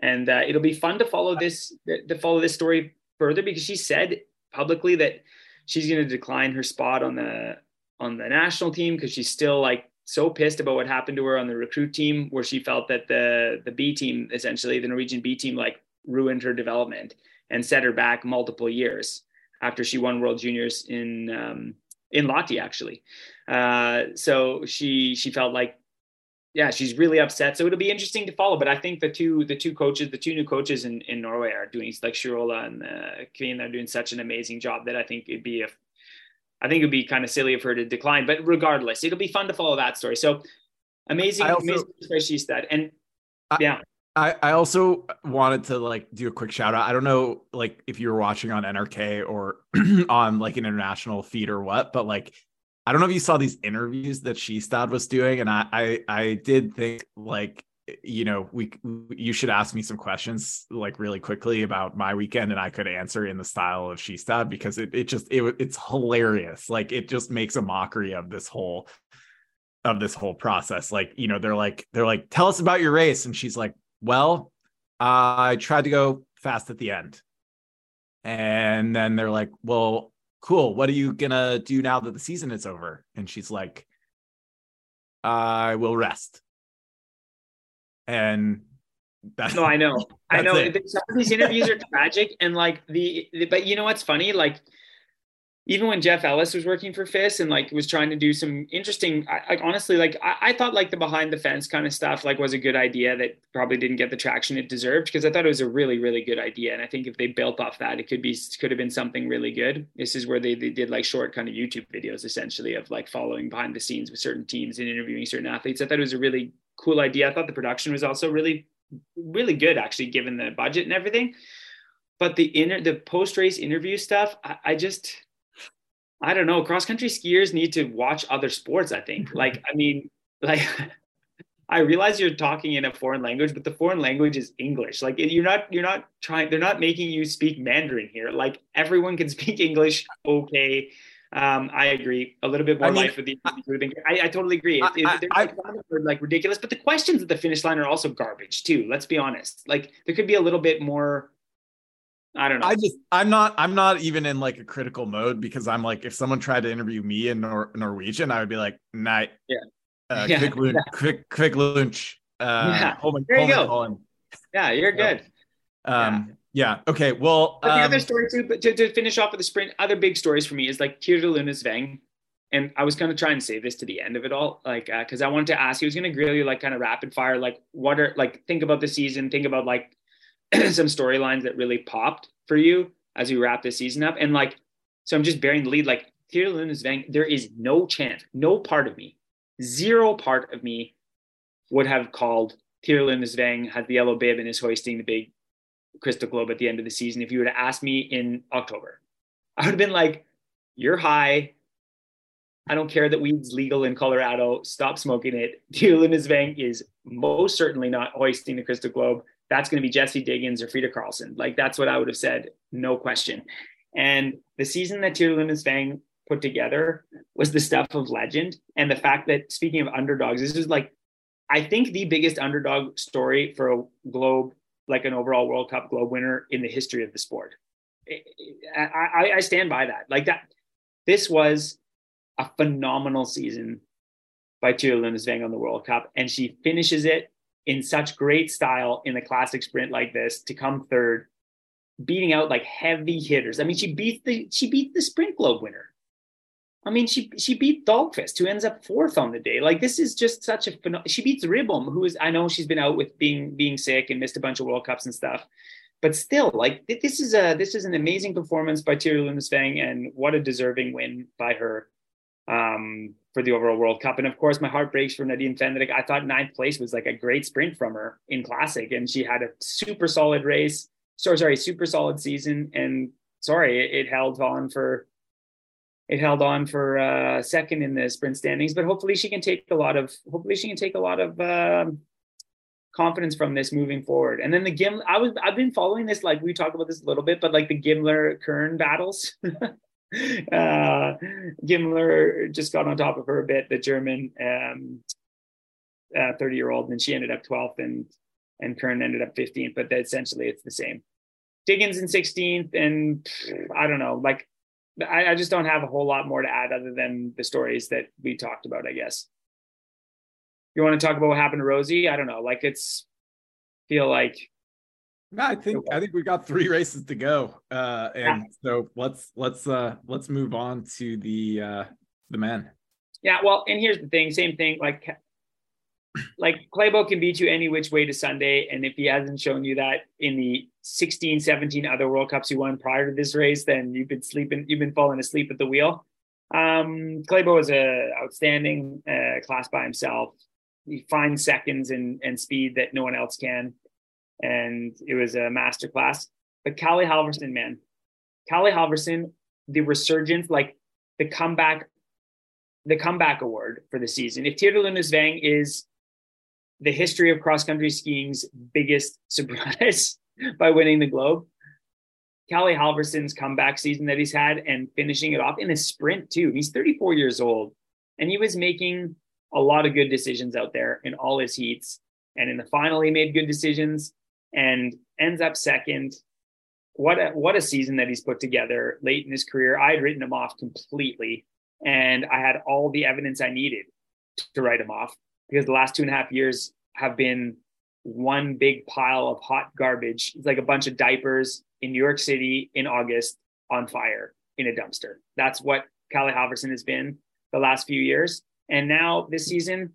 and uh, it'll be fun to follow this to follow this story further because she said publicly that she's going to decline her spot on the on the national team because she's still like so pissed about what happened to her on the recruit team, where she felt that the the B team, essentially the Norwegian B team, like ruined her development and set her back multiple years after she won World Juniors in um, in Lahti actually. Uh, so she she felt like yeah she's really upset. So it'll be interesting to follow. But I think the two the two coaches the two new coaches in, in Norway are doing like Shirola and uh, are doing such an amazing job that I think it'd be a I think it'd be kind of silly of her to decline. But regardless, it'll be fun to follow that story. So amazing, also, amazing she said and yeah. I, I also wanted to like do a quick shout out. I don't know like if you were watching on NRK or on like an international feed or what, but like I don't know if you saw these interviews that Skistad was doing, and I, I I did think like you know we you should ask me some questions like really quickly about my weekend, and I could answer in the style of Skistad because it it just it it's hilarious. Like it just makes a mockery of this whole of this whole process. Like you know they're like they're like tell us about your race, and she's like well, I tried to go fast at the end. And then they're like, well, cool. What are you going to do now that the season is over? And she's like, I will rest. And that's, no, I know. I know. Some of these interviews are tragic. And like the, the, but you know what's funny? Like even when Jeff Ellis was working for FIS and like was trying to do some interesting, like honestly, like I, I, thought like the behind the fence kind of stuff like was a good idea that probably didn't get the traction it deserved because I thought it was a really really good idea and I think if they built off that it could be could have been something really good. This is where they, they did like short kind of YouTube videos essentially of like following behind the scenes with certain teams and interviewing certain athletes. I thought it was a really cool idea. I thought the production was also really really good actually given the budget and everything. But the inner the post race interview stuff, I, I just I don't know. Cross country skiers need to watch other sports. I think. Like, I mean, like, I realize you're talking in a foreign language, but the foreign language is English. Like you're not you're not trying they're not making you speak Mandarin here. Like everyone can speak English okay. Um, I agree. A little bit more I mean, life for the I, I, I totally agree. It, I, it, I, like ridiculous, but the questions at the finish line are also garbage too. Let's be honest. Like there could be a little bit more. I don't know. I just I'm not I'm not even in like a critical mode because I'm like if someone tried to interview me in Nor- Norwegian, I would be like, night. Yeah uh, yeah. quick, lunch, quick, quick lunch. Uh, yeah. Holman, there you go. Yeah, you're good. Um, yeah. yeah. Okay. Well, but the um, other story too, but to, to, finish off with the sprint, other big stories for me is like Tir de Veng. And I was going to try and save this to the end of it all, like, because uh, I wanted to ask you, I was going to grill you like kind of rapid fire, like, what are like, think about the season, think about like some storylines that really popped for you as we wrap this season up. And like, so I'm just bearing the lead, like, de Veng, there is no chance, no part of me zero part of me would have called Tiril Udnes Weng had the yellow bib and is hoisting the big crystal globe at the end of the season. If you were to ask me in October, I would have been like, you're high. I don't care that weed's legal in Colorado. Stop smoking it. Tiril Udnes Weng is most certainly not hoisting the crystal globe. That's going to be Jessie Diggins or Frida Karlsson. Like that's what I would have said, no question. And the season that Tiril Udnes Weng put together was the stuff of legend and the fact that speaking of underdogs this is like i think the biggest underdog story for a globe like an overall world cup globe winner in the history of the sport i, I, I stand by that like that this was a phenomenal season by Tiril Udnes Weng on the World Cup, and she finishes it in such great style in the classic sprint like this to come third, beating out like heavy hitters. I mean, she beat the she beat the sprint globe winner. I mean, she she beat Dahlqvist, who ends up fourth on the day. Like this is just such a. She beats Ribom, who is I know she's been out with being being sick and missed a bunch of World Cups and stuff, but still, like this is a this is an amazing performance by Tiril Udnes Weng, and what a deserving win by her um, for the overall World Cup. And of course, my heart breaks for Nadine Fähndrich. I thought ninth place was like a great sprint from her in Classic, and she had a super solid race. Sorry, sorry, super solid season, and sorry, it, it held on for it held on for uh, second in the sprint standings. But hopefully she can take a lot of hopefully she can take a lot of um, confidence from this moving forward. And then the Gim, I was I've been following this like we talked about this a little bit, but like the Gimmler Kern battles. uh, Gimmler just got on top of her a bit, the German um, uh, 30 year old, and she ended up 12th and and Kern ended up 15th, but essentially it's the same. Diggins in 16th, and I don't know, like I, I just don't have a whole lot more to add other than the stories that we talked about, I guess. You want to talk about what happened to Rosie? I don't know. Like it's feel like no, I think I think we got three races to go. Uh and yeah. so let's let's uh let's move on to the uh the men. Yeah, well, and here's the thing, same thing, like like Klæbo can beat you any which way to Sunday. And if he hasn't shown you that in the 16, 17 other World Cups he won prior to this race, then you've been sleeping, you've been falling asleep at the wheel. Um, Klæbo is a outstanding uh, class by himself. He finds seconds and, and speed that no one else can. And it was a master class. But Calle Halfvarsson, man, Calle Halfvarsson, the resurgence, like the comeback, the comeback award for the season. If Tirta Svang is the history of cross country skiing's biggest surprise by winning the Globe. Calle Halfvarsson's comeback season that he's had and finishing it off in a sprint too. He's 34 years old and he was making a lot of good decisions out there in all his heats. And in the final, he made good decisions and ends up second. What a, what a season that he's put together late in his career. I had written him off completely and I had all the evidence I needed to write him off because the last two and a half years have been one big pile of hot garbage. It's like a bunch of diapers in New York City in August on fire in a dumpster. That's what Calle Halfvarsson has been the last few years. And now this season,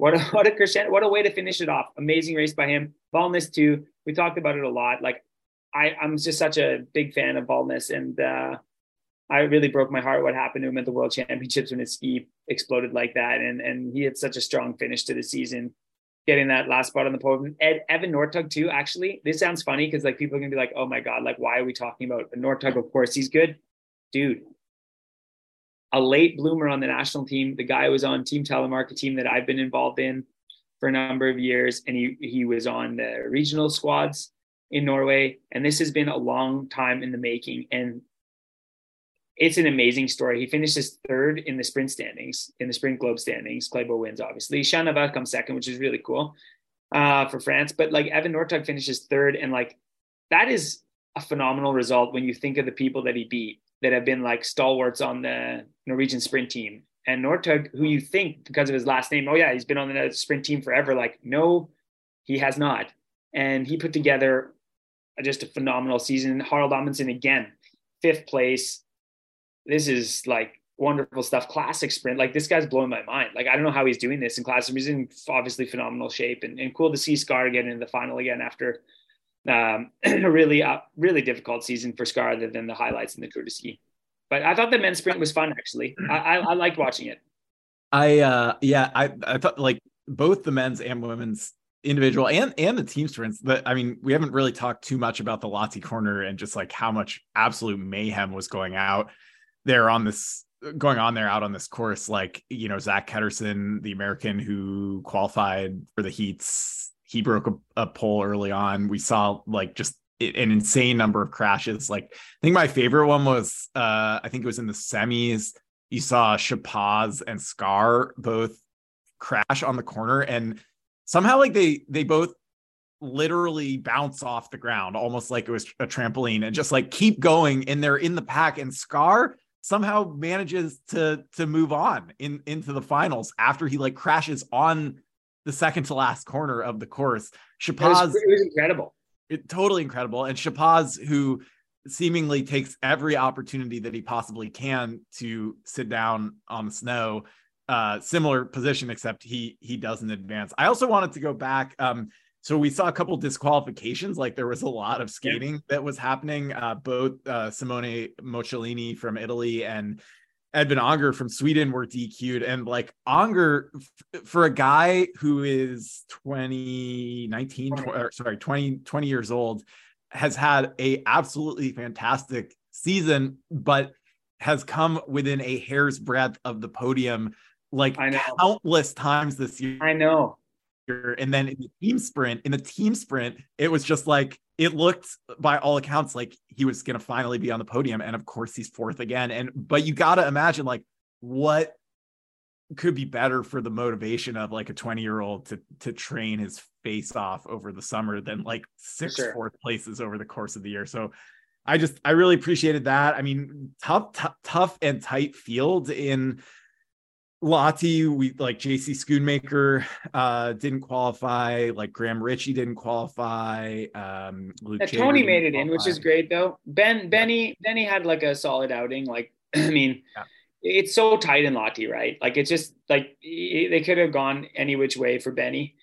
what a, what a crescendo, what a way to finish it off. Amazing race by him. Valnes too. We talked about it a lot. Like I, I'm just such a big fan of Valnes and uh, I really broke my heart what happened to him at the World Championships when his ski exploded like that, and and he had such a strong finish to the season, getting that last spot on the podium. Ed Even Northug too. Actually, this sounds funny because like people are gonna be like, oh my god, like why are we talking about Northug? Of course he's good, dude. A late bloomer on the national team. The guy was on Team Telemark, a team that I've been involved in. for a number of years, and he he was on the regional squads in Norway, and this has been a long time in the making. And it's an amazing story. He finishes third in the sprint standings, in the sprint globe standings. Klæbo wins, obviously. Chat comes second, which is really cool uh, for France. But like Even Northug finishes third, and like that is a phenomenal result when you think of the people that he beat that have been like stalwarts on the Norwegian sprint team. And Northug, who you think because of his last name, oh yeah, he's been on the sprint team forever. Like, no, he has not. And he put together just a phenomenal season. Harald Amundsen again, fifth place. This is like wonderful stuff. Classic sprint. Like this guy's blowing my mind. Like I don't know how he's doing this in classic. He's in obviously phenomenal shape and, and cool to see Skar get into the final again after um, really, uh, really difficult season for Skar other than the highlights in the Tour Ski. But I thought the men's sprint was fun actually. I, I, I liked watching it. I uh yeah, I I thought like both the men's and women's individual and and the team sprints but i mean we haven't really talked too much about the Lahti corner and just like how much absolute mayhem was going out there on this going on there out on this course like you know zak ketterson the american who qualified for the heats he broke a, a pole early on. We saw like just an insane number of crashes. Like i think my favorite one was uh i think it was in the semis. You saw Chapuys and Skar both crash on the corner and somehow like they they both literally bounce off the ground almost like it was a trampoline and just like keep going and they're in the pack and Skar somehow manages to to move on in into the finals after he like crashes on the second to last corner of the course. Chapuys it was, incredible. It, totally incredible. And Chapuys, who seemingly takes every opportunity that he possibly can to sit down on the snow, uh, similar position, except he he doesn't advance. I also wanted to go back. Um, so we saw a couple disqualifications. Like there was a lot of skating that was happening. Uh, both uh, Simone Mocellini from Italy and Edvin Anger from Sweden were DQ'd. And like Anger, f- for a guy who is 20, 19, 20, or, sorry, 20, 20 years old, has had a absolutely fantastic season, but has come within a hair's breadth of the podium like countless times this year. I know. And then in the team sprint, in the team sprint, it was just like it looked by all accounts like he was going to finally be on the podium. And of course, he's fourth again. And but you got to imagine like what could be better for the motivation of like a 20 year old to to train his face off over the summer than like six sure. fourth places over the course of the year. So I just I really appreciated that. I mean, tough, t- tough and tight field in Lahti, we like JC Schoonmaker uh, didn't qualify, like Graham Ritchie didn't qualify. Um, Luke yeah, Tony made it qualify. in, which is great though. Ben Benny Benny had like a solid outing. Like I mean, yeah. it's so tight in Lahti, right? Like it's just like they could have gone any which way for Benny.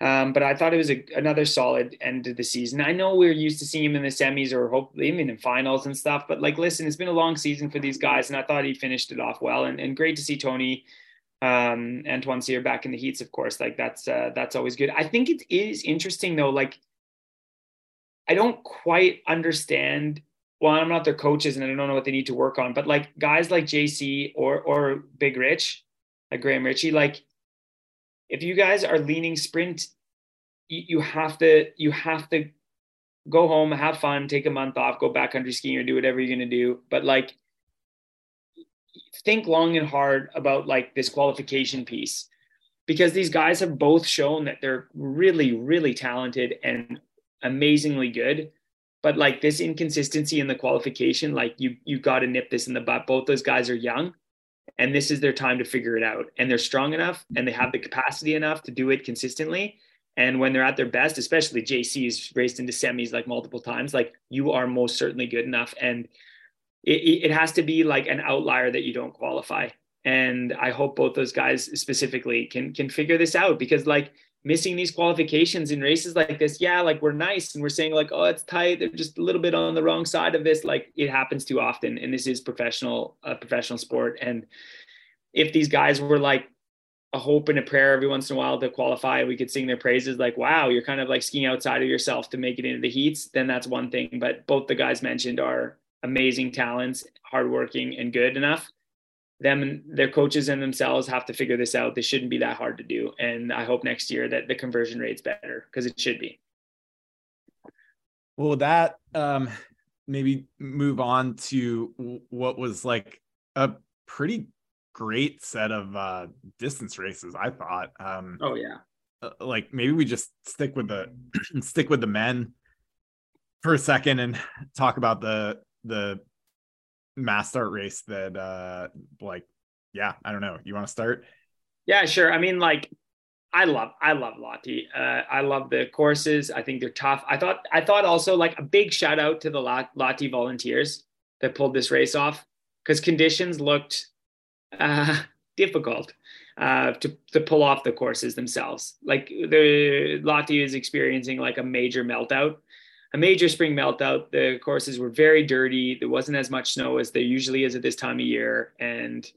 Um, but I thought it was a, another solid end of the season. I know we're used to seeing him in the semis or hopefully even in finals and stuff. But like, listen, it's been a long season for these guys, and I thought he finished it off well. And, and great to see Tony um, Antoine Cyr back in the heats. Of course, like that's uh, that's always good. I think it is interesting though. Like, I don't quite understand. Well, I'm not their coaches, and I don't know what they need to work on. But like guys like JC or or Big Rich, like Graham Ritchie, like if you guys are leaning sprint, you, have to you have to go home, have fun, take a month off, go backcountry skiing or do whatever you're gonna do. But like think long and hard about like this qualification piece because these guys have both shown that they're really, really talented and amazingly good. But like this inconsistency in the qualification, like you you got to nip this in the butt. Both those guys are young and this is their time to figure it out. And they're strong enough and they have the capacity enough to do it consistently. And when they're at their best especially jc's raced into semis like multiple times like you are most certainly good enough. And it, it has to be like an outlier that you don't qualify. And i hope both those guys specifically can can figure this out because like missing these qualifications in races like this, yeah, like we're nice and we're saying like, oh, it's tight. They're just a little bit on the wrong side of this. Like it happens too often, and this is professional, a uh, professional sport. And if these guys were like a hope and a prayer every once in a while to qualify, we could sing their praises. Like, wow, you're kind of like skiing outside of yourself to make it into the heats. Then that's one thing. But both the guys mentioned are amazing talents, hardworking, and good enough them and their coaches and themselves have to figure this out. This shouldn't be that hard to do. And I hope next year that the conversion rate's better because it should be. Well, that um, maybe move on to what was like a pretty great set of uh, distance races. I thought. Um, oh yeah. Uh, like maybe we just stick with the stick with the men for a second and talk about the the mass start race that uh like yeah i don't know. You want to start? Yeah sure. I mean like i love i love Lahti uh, i love the courses. I think they're tough. I thought i thought also like a big shout out to the Lahti volunteers that pulled this race off because conditions looked uh difficult uh, to to pull off the courses themselves. Like the Lahti is experiencing like a major meltdown, a major spring meltout. The courses were very dirty. There wasn't as much snow as there usually is at this time of year, and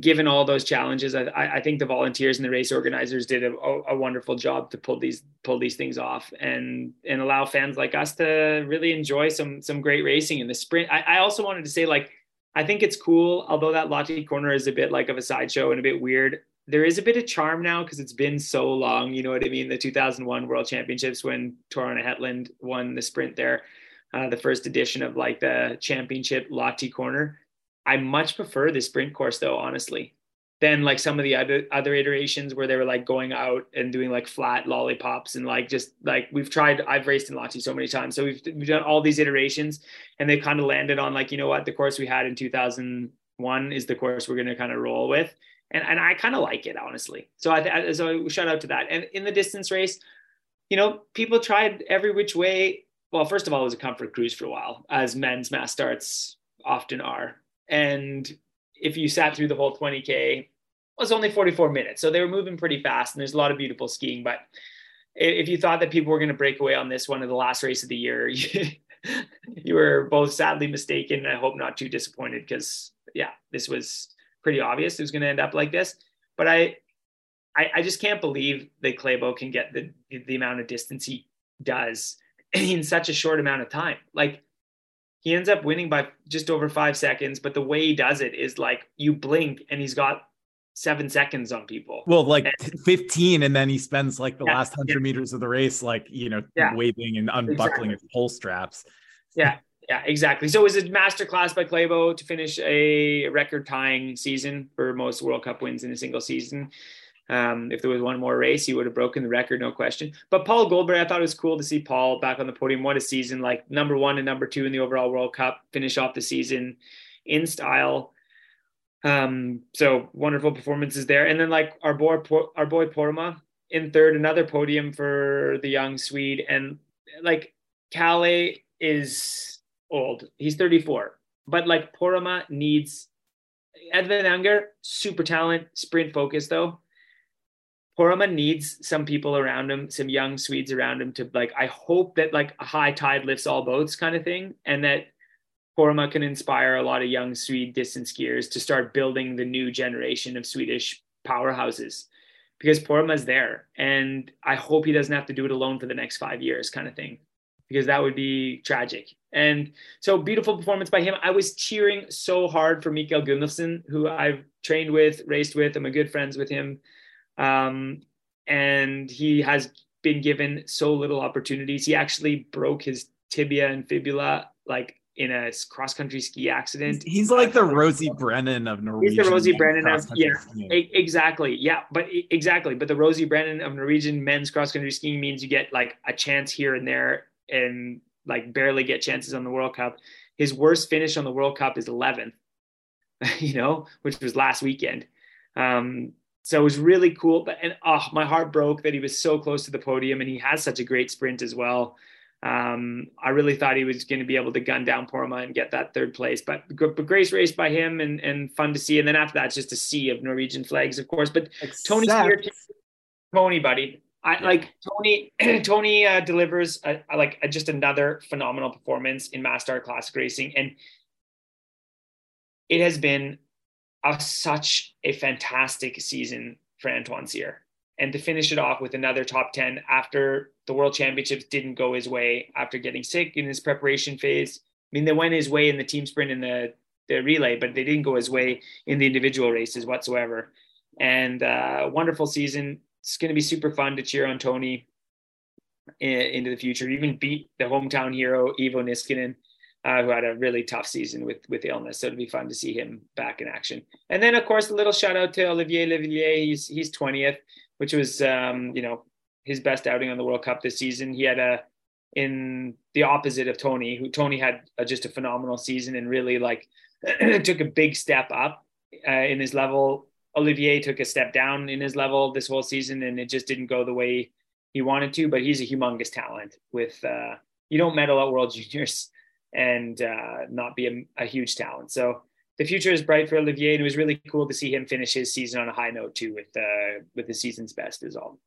given all those challenges, I, I think the volunteers and the race organizers did a, a, wonderful job to pull these pull these things off and and allow fans like us to really enjoy some some great racing in the sprint. I, I also wanted to say like I think it's cool, although that Lahti corner is a bit like of a sideshow and a bit weird. There is a bit of charm now because it's been so long. You know what I mean? The 2001 World Championships when Tor-Arne Hetland won the sprint there, uh, the first edition of like the championship Lahti corner. I much prefer the sprint course though, honestly than like some of the other other iterations where they were like going out and doing like flat lollipops and like just like we've tried I've raced in Lahti so many times so we've, we've done all these iterations and they kind of landed on like you know what the course we had in 2001 is the course we're going to kind of roll with and and I kind of like it honestly so I so shout out to that and in the distance race you know people tried every which way well first of all it was a comfort cruise for a while as men's mass starts often are and if you sat through the whole 20K, it was only 44 minutes. So they were moving pretty fast and there's a lot of beautiful skiing. But if you thought that people were going to break away on this one of the last race of the year, you, were both sadly mistaken. I hope not too disappointed because, yeah, this was pretty obvious it was going to end up like this. But I, I, I just can't believe that Klæbo can get the, the amount of distance he does in such a short amount of time. Like, he ends up winning by just over five seconds. But the way he does it is like you blink and he's got seven seconds on people. Well, like and, 15, and then he spends like the yeah, last hundred yeah. meters of the race, like you know, yeah. waving and unbuckling exactly. his pole straps. Yeah, yeah, exactly. So it was a masterclass by Klæbo to finish a record tying season for most World Cup wins in a single season. Um, if there was one more race, he would have broken the record, no question. But Pål Golberg, I thought it was cool to see Paul back on the podium. What a season! Like number one and number two in the overall World Cup, finish off the season in style. Um, so wonderful performances there. And then like our boy, our boy Poromaa in third, another podium for the young Swede. And like Kalle is old; he's 34. But like Poromaa needs Edvin Anger, super talent, sprint focus though Poromaa needs some people around him, some young Swedes around him to like, I hope that like a high tide lifts all boats kind of thing. And that Poromaa can inspire a lot of young Swede distance skiers to start building the new generation of Swedish powerhouses because Poromaa's there. And I hope he doesn't have to do it alone for the next five years kind of thing, because that would be tragic. And so beautiful performance by him. I was cheering so hard for Mikael Gunnulfsen, who I've trained with, raced with. I'm a good friends with him. Um, and he has been given so little opportunities. He actually broke his tibia and fibula like in a cross country ski accident. He's, he's like the Rosie Brennan of Norwegian. He's the Rosie Brennan of yeah, exactly. Yeah, but exactly. But the Rosie Brennan of Norwegian men's cross country skiing means you get like a chance here and there and like barely get chances on the World Cup. His worst finish on the World Cup is 11th, you know, which was last weekend. Um, so it was really cool. But and oh, my heart broke that he was so close to the podium, and he has such a great sprint as well. Um, I really thought he was going to be able to gun down Poromaa and get that third place, but but great race by him and and fun to see. And then after that, it's just a sea of Norwegian flags, of course. But Except... Tony's here, Tony, buddy. I yeah. like Tony. Tony uh, delivers a, a, like a, just another phenomenal performance in Mass Start Classic Racing, and it has been a, such a fantastic season for Antoine Cyr. And to finish it off with another top 10 after the World Championships didn't go his way after getting sick in his preparation phase. I mean, they went his way in the team sprint in the the relay, but they didn't go his way in the individual races whatsoever. And uh, wonderful season. It's going to be super fun to cheer on Tony in, into the future. Even beat the hometown hero Iivo Niskanen, uh, who had a really tough season with with illness. So it'll be fun to see him back in action. And then of course a little shout out to Olivier Léveillé. He's he's twentieth, which was um, you know his best outing on the World Cup this season. He had a in the opposite of Tony, who Tony had a, just a phenomenal season and really like took a big step up uh, in his level. Olivier took a step down in his level this whole season, and it just didn't go the way he wanted to. But he's a humongous talent. With uh, you don't medal at World Juniors and uh, not be a, a, huge talent. So the future is bright for Olivier, and it was really cool to see him finish his season on a high note too, with uh, with the season's best all.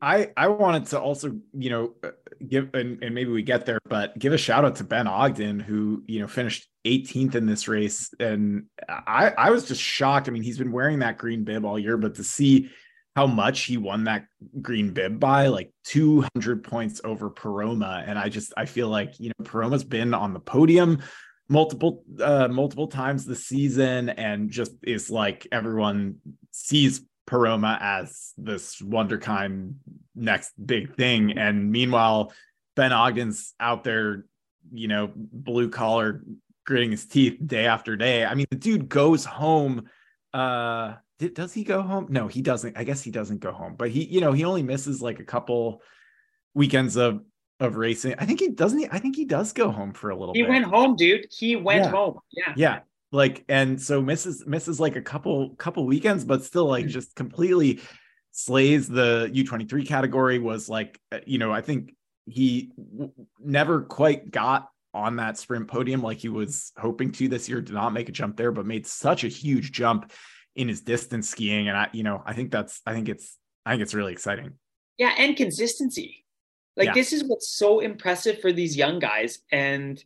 I I wanted to also you know uh, give and, and maybe we get there, but give a shout out to Ben Ogden who you know finished 18th in this race, and I I was just shocked. I mean, he's been wearing that green bib all year, but to see how much he won that green bib by like 200 points over Poromaa, and I just I feel like you know Poromaa's been on the podium multiple uh multiple times this season and just is like everyone sees Poromaa as this wonderkind next big thing. And meanwhile, Ben Ogden's out there, you know, blue collar, gritting his teeth day after day. I mean, the dude goes home. Uh, does he go home? No, he doesn't. I guess he doesn't go home, but he, you know, he only misses like a couple weekends of of racing. I think he doesn't. I think he does go home for a little. He bit. went home, dude. He went yeah. home. Yeah. Yeah like and so misses misses like a couple couple weekends but still like mm. just completely slays the u23 category was like uh, you know i think he w- never quite got on that sprint podium like he was hoping to this year did not make a jump there but made such a huge jump in his distance skiing and i you know i think that's i think it's i think it's really exciting yeah and consistency like yeah. this is what's so impressive for these young guys and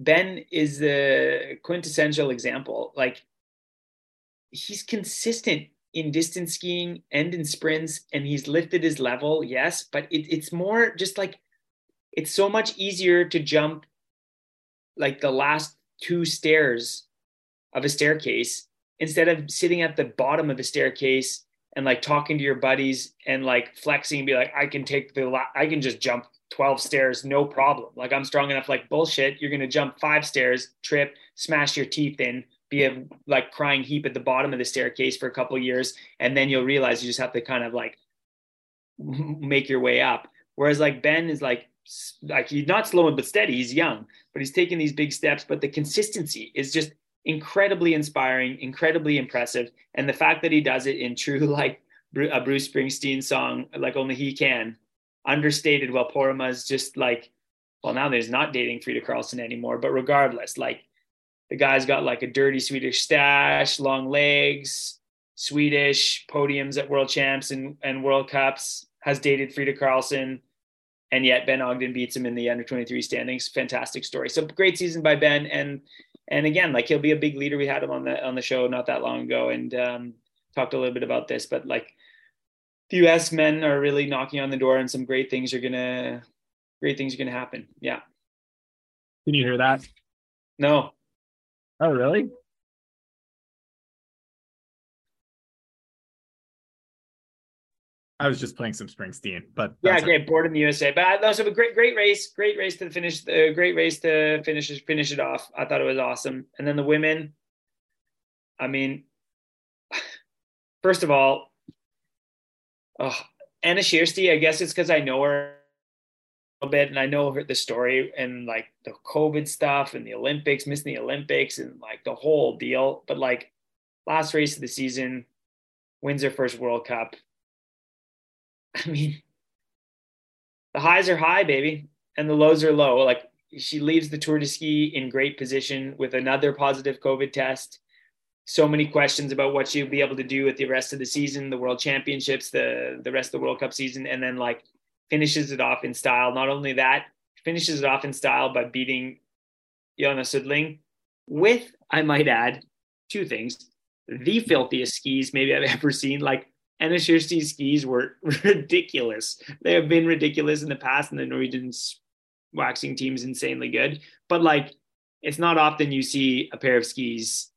Ben is the quintessential example. Like he's consistent in distance skiing and in sprints, and he's lifted his level, yes, but it, it's more just like it's so much easier to jump like the last two stairs of a staircase instead of sitting at the bottom of the staircase and like talking to your buddies and like flexing and be like, I can take the, la- I can just jump 12 stairs, no problem. Like I'm strong enough, like bullshit. You're going to jump five stairs, trip, smash your teeth in, be a like crying heap at the bottom of the staircase for a couple years. And then you'll realize you just have to kind of like make your way up. Whereas like Ben is like, like he's not slow but steady. He's young, but he's taking these big steps. But the consistency is just incredibly inspiring, incredibly impressive. And the fact that he does it in true like a Bruce Springsteen song, like only he can, understated while Poromaa is just like, well, now there's not dating Frida Karlsson anymore. But regardless, like the guy's got like a dirty Swedish stash, long legs, Swedish podiums at world champs and, and world cups, has dated Frida Karlsson. and yet Ben Ogden beats him in the under 23 standings. Fantastic story. So great season by Ben. And and again, like he'll be a big leader. We had him on the on the show not that long ago and um, talked a little bit about this, but like the US men are really knocking on the door and some great things are gonna great things are gonna happen. Yeah. Can you hear that? No. Oh really? I was just playing some Springsteen, but yeah, great. Born in the USA, but that was a great, great race. Great race to finish. The uh, great race to finish finish it off. I thought it was awesome. And then the women. I mean, first of all, oh, Anna Kjersti, I guess it's because I know her a bit and I know her the story and like the COVID stuff and the Olympics, missing the Olympics and like the whole deal. But like last race of the season, wins her first World Cup. I mean, the highs are high, baby, and the lows are low. Like she leaves the Tour de Ski in great position with another positive COVID test so many questions about what she'll be able to do with the rest of the season, the World Championships, the the rest of the World Cup season, and then like finishes it off in style. Not only that, finishes it off in style by beating Jonna Sundling with, I might add, two things: the filthiest skis maybe I've ever seen. Like Anna Kjersti's skis were ridiculous. They have been ridiculous in the past, and the Norwegian waxing team is insanely good. But like it's not often you see a pair of skis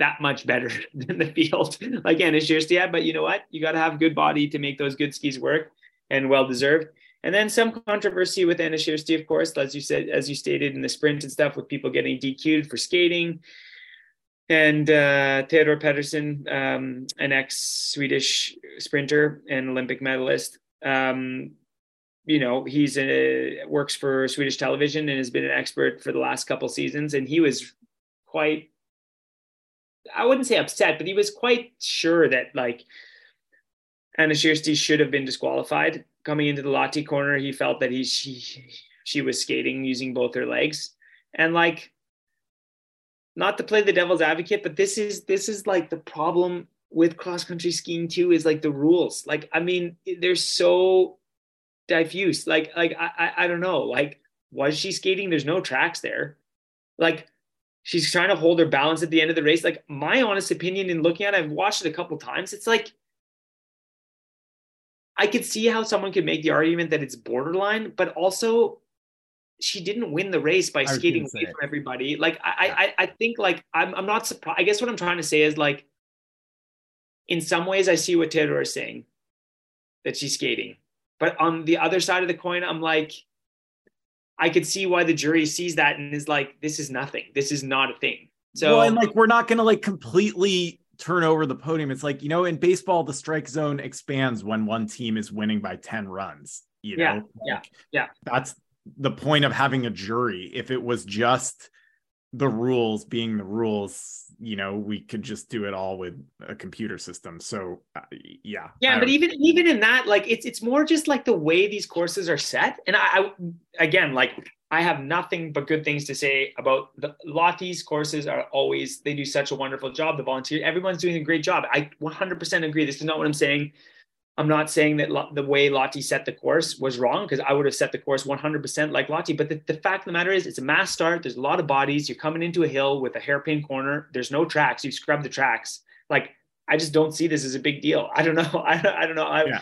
that much better than the field like Anna Kjersti but you know what? You got to have good body to make those good skis work and well deserved. And then some controversy with Anna Kjersti, of course, as you said, as you stated in the sprint and stuff, with people getting DQ'd for skating. And uh, Teodor Peterson, um, an ex-Swedish sprinter and Olympic medalist, um, you know, he's a works for Swedish television and has been an expert for the last couple seasons. And he was quite, I wouldn't say upset, but he was quite sure that like Anna Kjersti should have been disqualified coming into the Lahti corner, he felt that he she she was skating using both her legs, and like not to play the devil's advocate, but this is this is like the problem with cross country skiing too is like the rules. Like I mean, they're so diffuse. Like like I I, I don't know. Like was she skating? There's no tracks there. Like she's trying to hold her balance at the end of the race. Like my honest opinion in looking at it, I've watched it a couple times. It's like I could see how someone could make the argument that it's borderline, but also she didn't win the race by skating away from everybody. Like I, I, I think like I'm, I'm not surprised. I guess what I'm trying to say is like, in some ways, I see what Teodor is saying, that she's skating, but on the other side of the coin, I'm like, I could see why the jury sees that and is like, this is nothing. This is not a thing. So, well, and like we're not gonna like completely turn over the podium. It's like, you know, in baseball, the strike zone expands when one team is winning by 10 runs. You know, yeah, yeah, yeah. That's the point of having a jury. If it was just the rules being the rules, you know, we could just do it all with a computer system. So uh, yeah. Yeah, but even even in that, like it's it's more just like the way these courses are set. And I, I again like I have nothing but good things to say about the Lahti's courses are always they do such a wonderful job. The volunteer, everyone's doing a great job. I 100% agree. This is not what I'm saying. I'm not saying that the way Lahti set the course was wrong because I would have set the course 100% like Lahti. But the, the, fact of the matter is, it's a mass start. There's a lot of bodies. You're coming into a hill with a hairpin corner. There's no tracks. You scrub the tracks. Like I just don't see this as a big deal. I don't know. I, I don't know. I, yeah.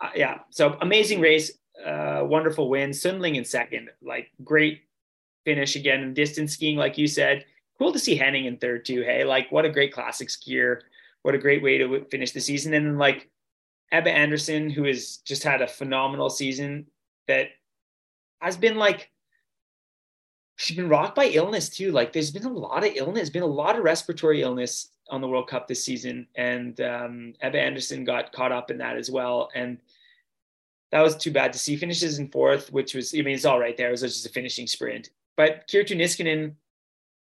Uh, yeah. So amazing race uh, wonderful win. Sundling in second, like great finish again in distance skiing, like you said. Cool to see Hennig in third too. Hey, like what a great classic skier. What a great way to finish the season. And then like Ebba Andersson, who has just had a phenomenal season that has been like she's been rocked by illness too. Like there's been a lot of illness, been a lot of respiratory illness on the World Cup this season, and um, Ebba Andersson got caught up in that as well. And that was too bad to see. Finishes in fourth, which was, I mean, it's all right there. It was just a finishing sprint. But Kerttu Niskanen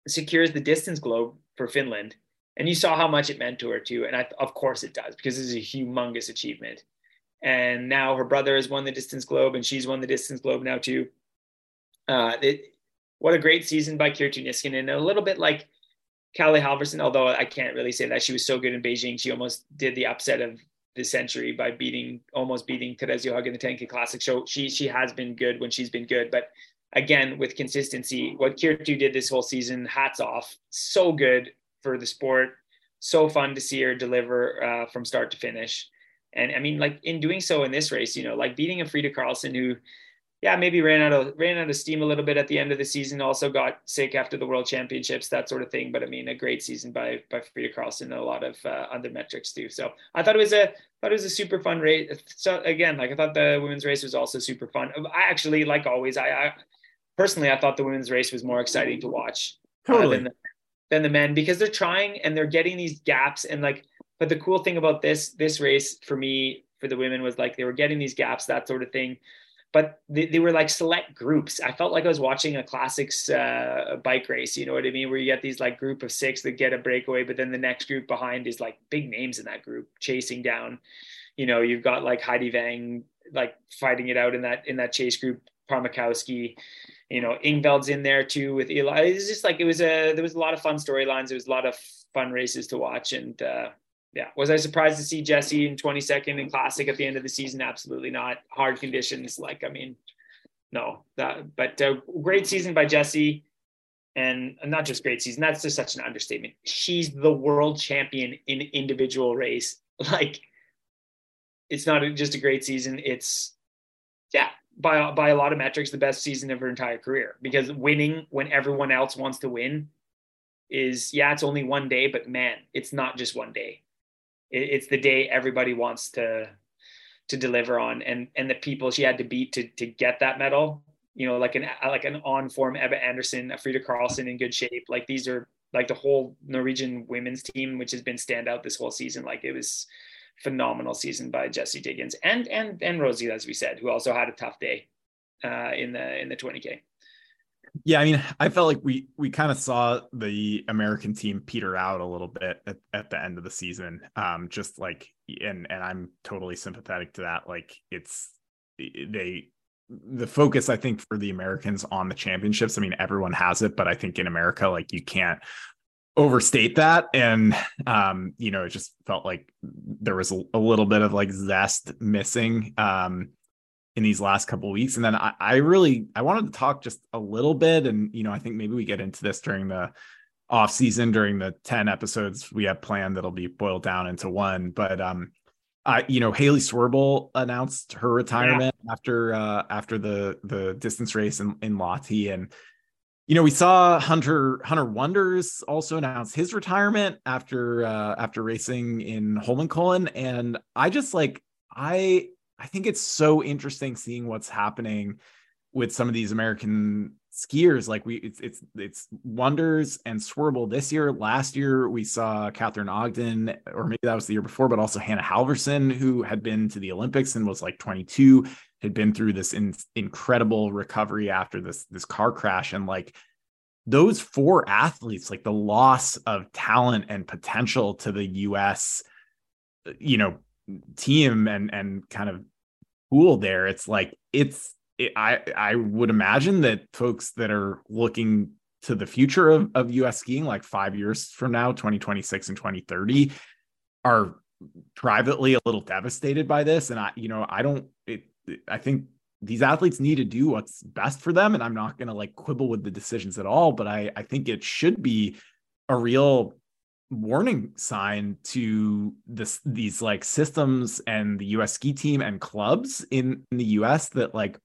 secures the distance globe for Finland. And you saw how much it meant to her, too. And I, of course it does, because this is a humongous achievement. And now her brother has won the distance globe, and she's won the distance globe now, too. Uh, it, what a great season by Kerttu Niskanen. And a little bit like Calle Halfvarsson although I can't really say that she was so good in Beijing. She almost did the upset of the century by beating almost beating Therese Johaug in the 10K Classic. So she she has been good when she's been good, but again with consistency, what Kerttu did this whole season, hats off, so good for the sport, so fun to see her deliver uh, from start to finish. And I mean, like in doing so in this race, you know, like beating a Frida Karlsson who yeah, maybe ran out of ran out of steam a little bit at the end of the season. Also got sick after the World Championships, that sort of thing. But I mean, a great season by by Frida Karlsson and a lot of uh, other metrics too. So I thought it was a thought it was a super fun race. So again, like I thought the women's race was also super fun. I actually, like always, I, I personally I thought the women's race was more exciting to watch totally. uh, than, the, than the men because they're trying and they're getting these gaps and like. But the cool thing about this this race for me for the women was like they were getting these gaps, that sort of thing but they, they, were like select groups. I felt like I was watching a classics uh, bike race. You know what I mean? Where you get these like group of six that get a breakaway, but then the next group behind is like big names in that group chasing down. You know, you've got like Heidi Weng like fighting it out in that in that chase group. Pärmäkoski, you know, Ingvild's in there too with Eli. It's just like it was a there was a lot of fun storylines. There was a lot of fun races to watch, and uh, yeah. Was I surprised to see Jessie in 22nd in classic at the end of the season? Absolutely not. Hard conditions. Like, I mean, no, that, but uh, great season by Jessie, and not just great season. That's just such an understatement. She's the world champion in individual race. Like, it's not just a great season. It's, yeah, by by a lot of metrics the best season of her entire career. Because winning when everyone else wants to win is yeah it's only one day but man it's not just one day. It, it's the day everybody wants to to deliver on. And and the people she had to beat to to get that medal you know like an like an on form Ebba Andersson Frida Karlsson in good shape. Like these are like the whole Norwegian women's team which has been standout this whole season. Like it was phenomenal season by Jessie Diggins and and and Rosie, as we said, who also had a tough day uh, in the in the 20k. Yeah, I mean, I felt like we we kind of saw the American team peter out a little bit at, at the end of the season. Um, just like and and I'm totally sympathetic to that. Like it's they the focus I think for the Americans on the championships. I mean, everyone has it, but I think in America, like you can't overstate that. And um you know it just felt like there was a, a little bit of like zest missing um in these last couple weeks. And then I, I really i wanted to talk just a little bit. And you know i think maybe we get into this during the off season during the 10 episodes we have planned that'll be boiled down into one. But um I, you know, Haley Swirbul announced her retirement yeah. after uh, after the the distance race in, in Lahti, and you know, we saw Hunter Hunter Wonders also announce his retirement after uh, after racing in Holmenkollen, and I just like I I think it's so interesting seeing what's happening with some of these American skiers. Like we, it's it's it's Wonders and Swirbul this year. Last year we saw Catherine Ogden, or maybe that was the year before, but also Hannah Halverson, who had been to the Olympics and was like 22 had been through this in, incredible recovery after this this car crash. And like those four athletes like the loss of talent and potential to the US you know team and and kind of pool there it's like it's it, I I would imagine that folks that are looking to the future of, of US skiing like 5 years from now 2026 and 2030 are privately a little devastated by this. And I you know I don't I think these athletes need to do what's best for them. And I'm not going to like quibble with the decisions at all, but I, I think it should be a real warning sign to this these like systems and the US ski team and clubs in, in the US that like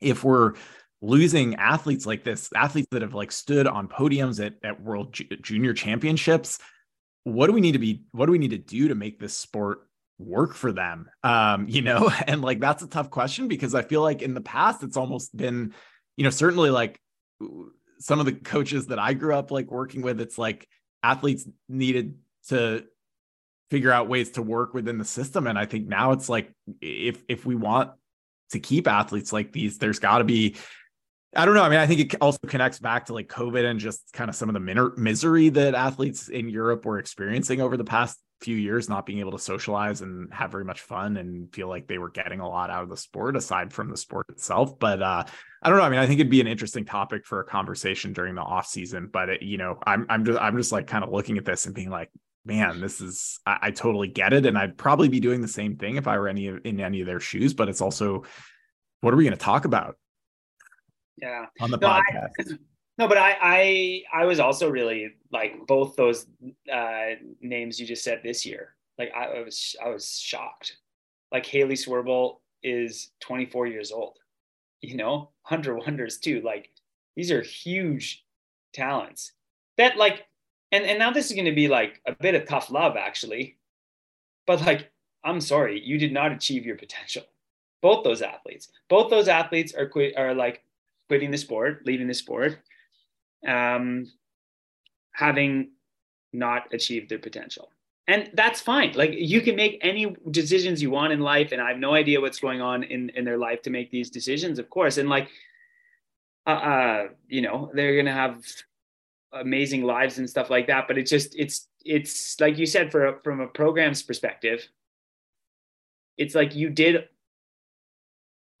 if we're losing athletes like this, athletes that have like stood on podiums at, at world junior championships, what do we need to be what do we need to do to make this sport work for them um you know and like that's a tough question because i feel like in the past it's almost been you know certainly like some of the coaches that i grew up like working with it's like athletes needed to figure out ways to work within the system and i think now it's like if if we want to keep athletes like these there's got to be I don't know. I mean, I think it also connects back to like COVID and just kind of some of the min- misery that athletes in Europe were experiencing over the past few years not being able to socialize and have very much fun and feel like they were getting a lot out of the sport aside from the sport itself. But uh i don't know. I mean i think it'd be an interesting topic for a conversation during the off season. But it, you know i'm i'm just i'm just like kind of looking at this and being like man this is I, I totally get it. And i'd probably be doing the same thing if i were any of, in any of their shoes but it's also what are we going to talk about? Yeah. On the no, podcast. I, No, but I, I I was also really like both those uh, names you just said this year. Like I was I was shocked. Like Haley Swirbul is 24 years old. You know, Hunter Wonders too. Like these are huge talents. That like and and now this is going to be like a bit of tough love actually. But like I'm sorry, you did not achieve your potential. Both those athletes. Both those athletes are quit are like quitting the sport, leaving the sport um, having not achieved their potential. And that's fine. Like you can make any decisions you want in life. And I have no idea what's going on in, in their life to make these decisions, of course. And like, uh, uh you know, they're to have amazing lives and stuff like that. But it's just, it's, it's like you said, for from a program's perspective, it's like you did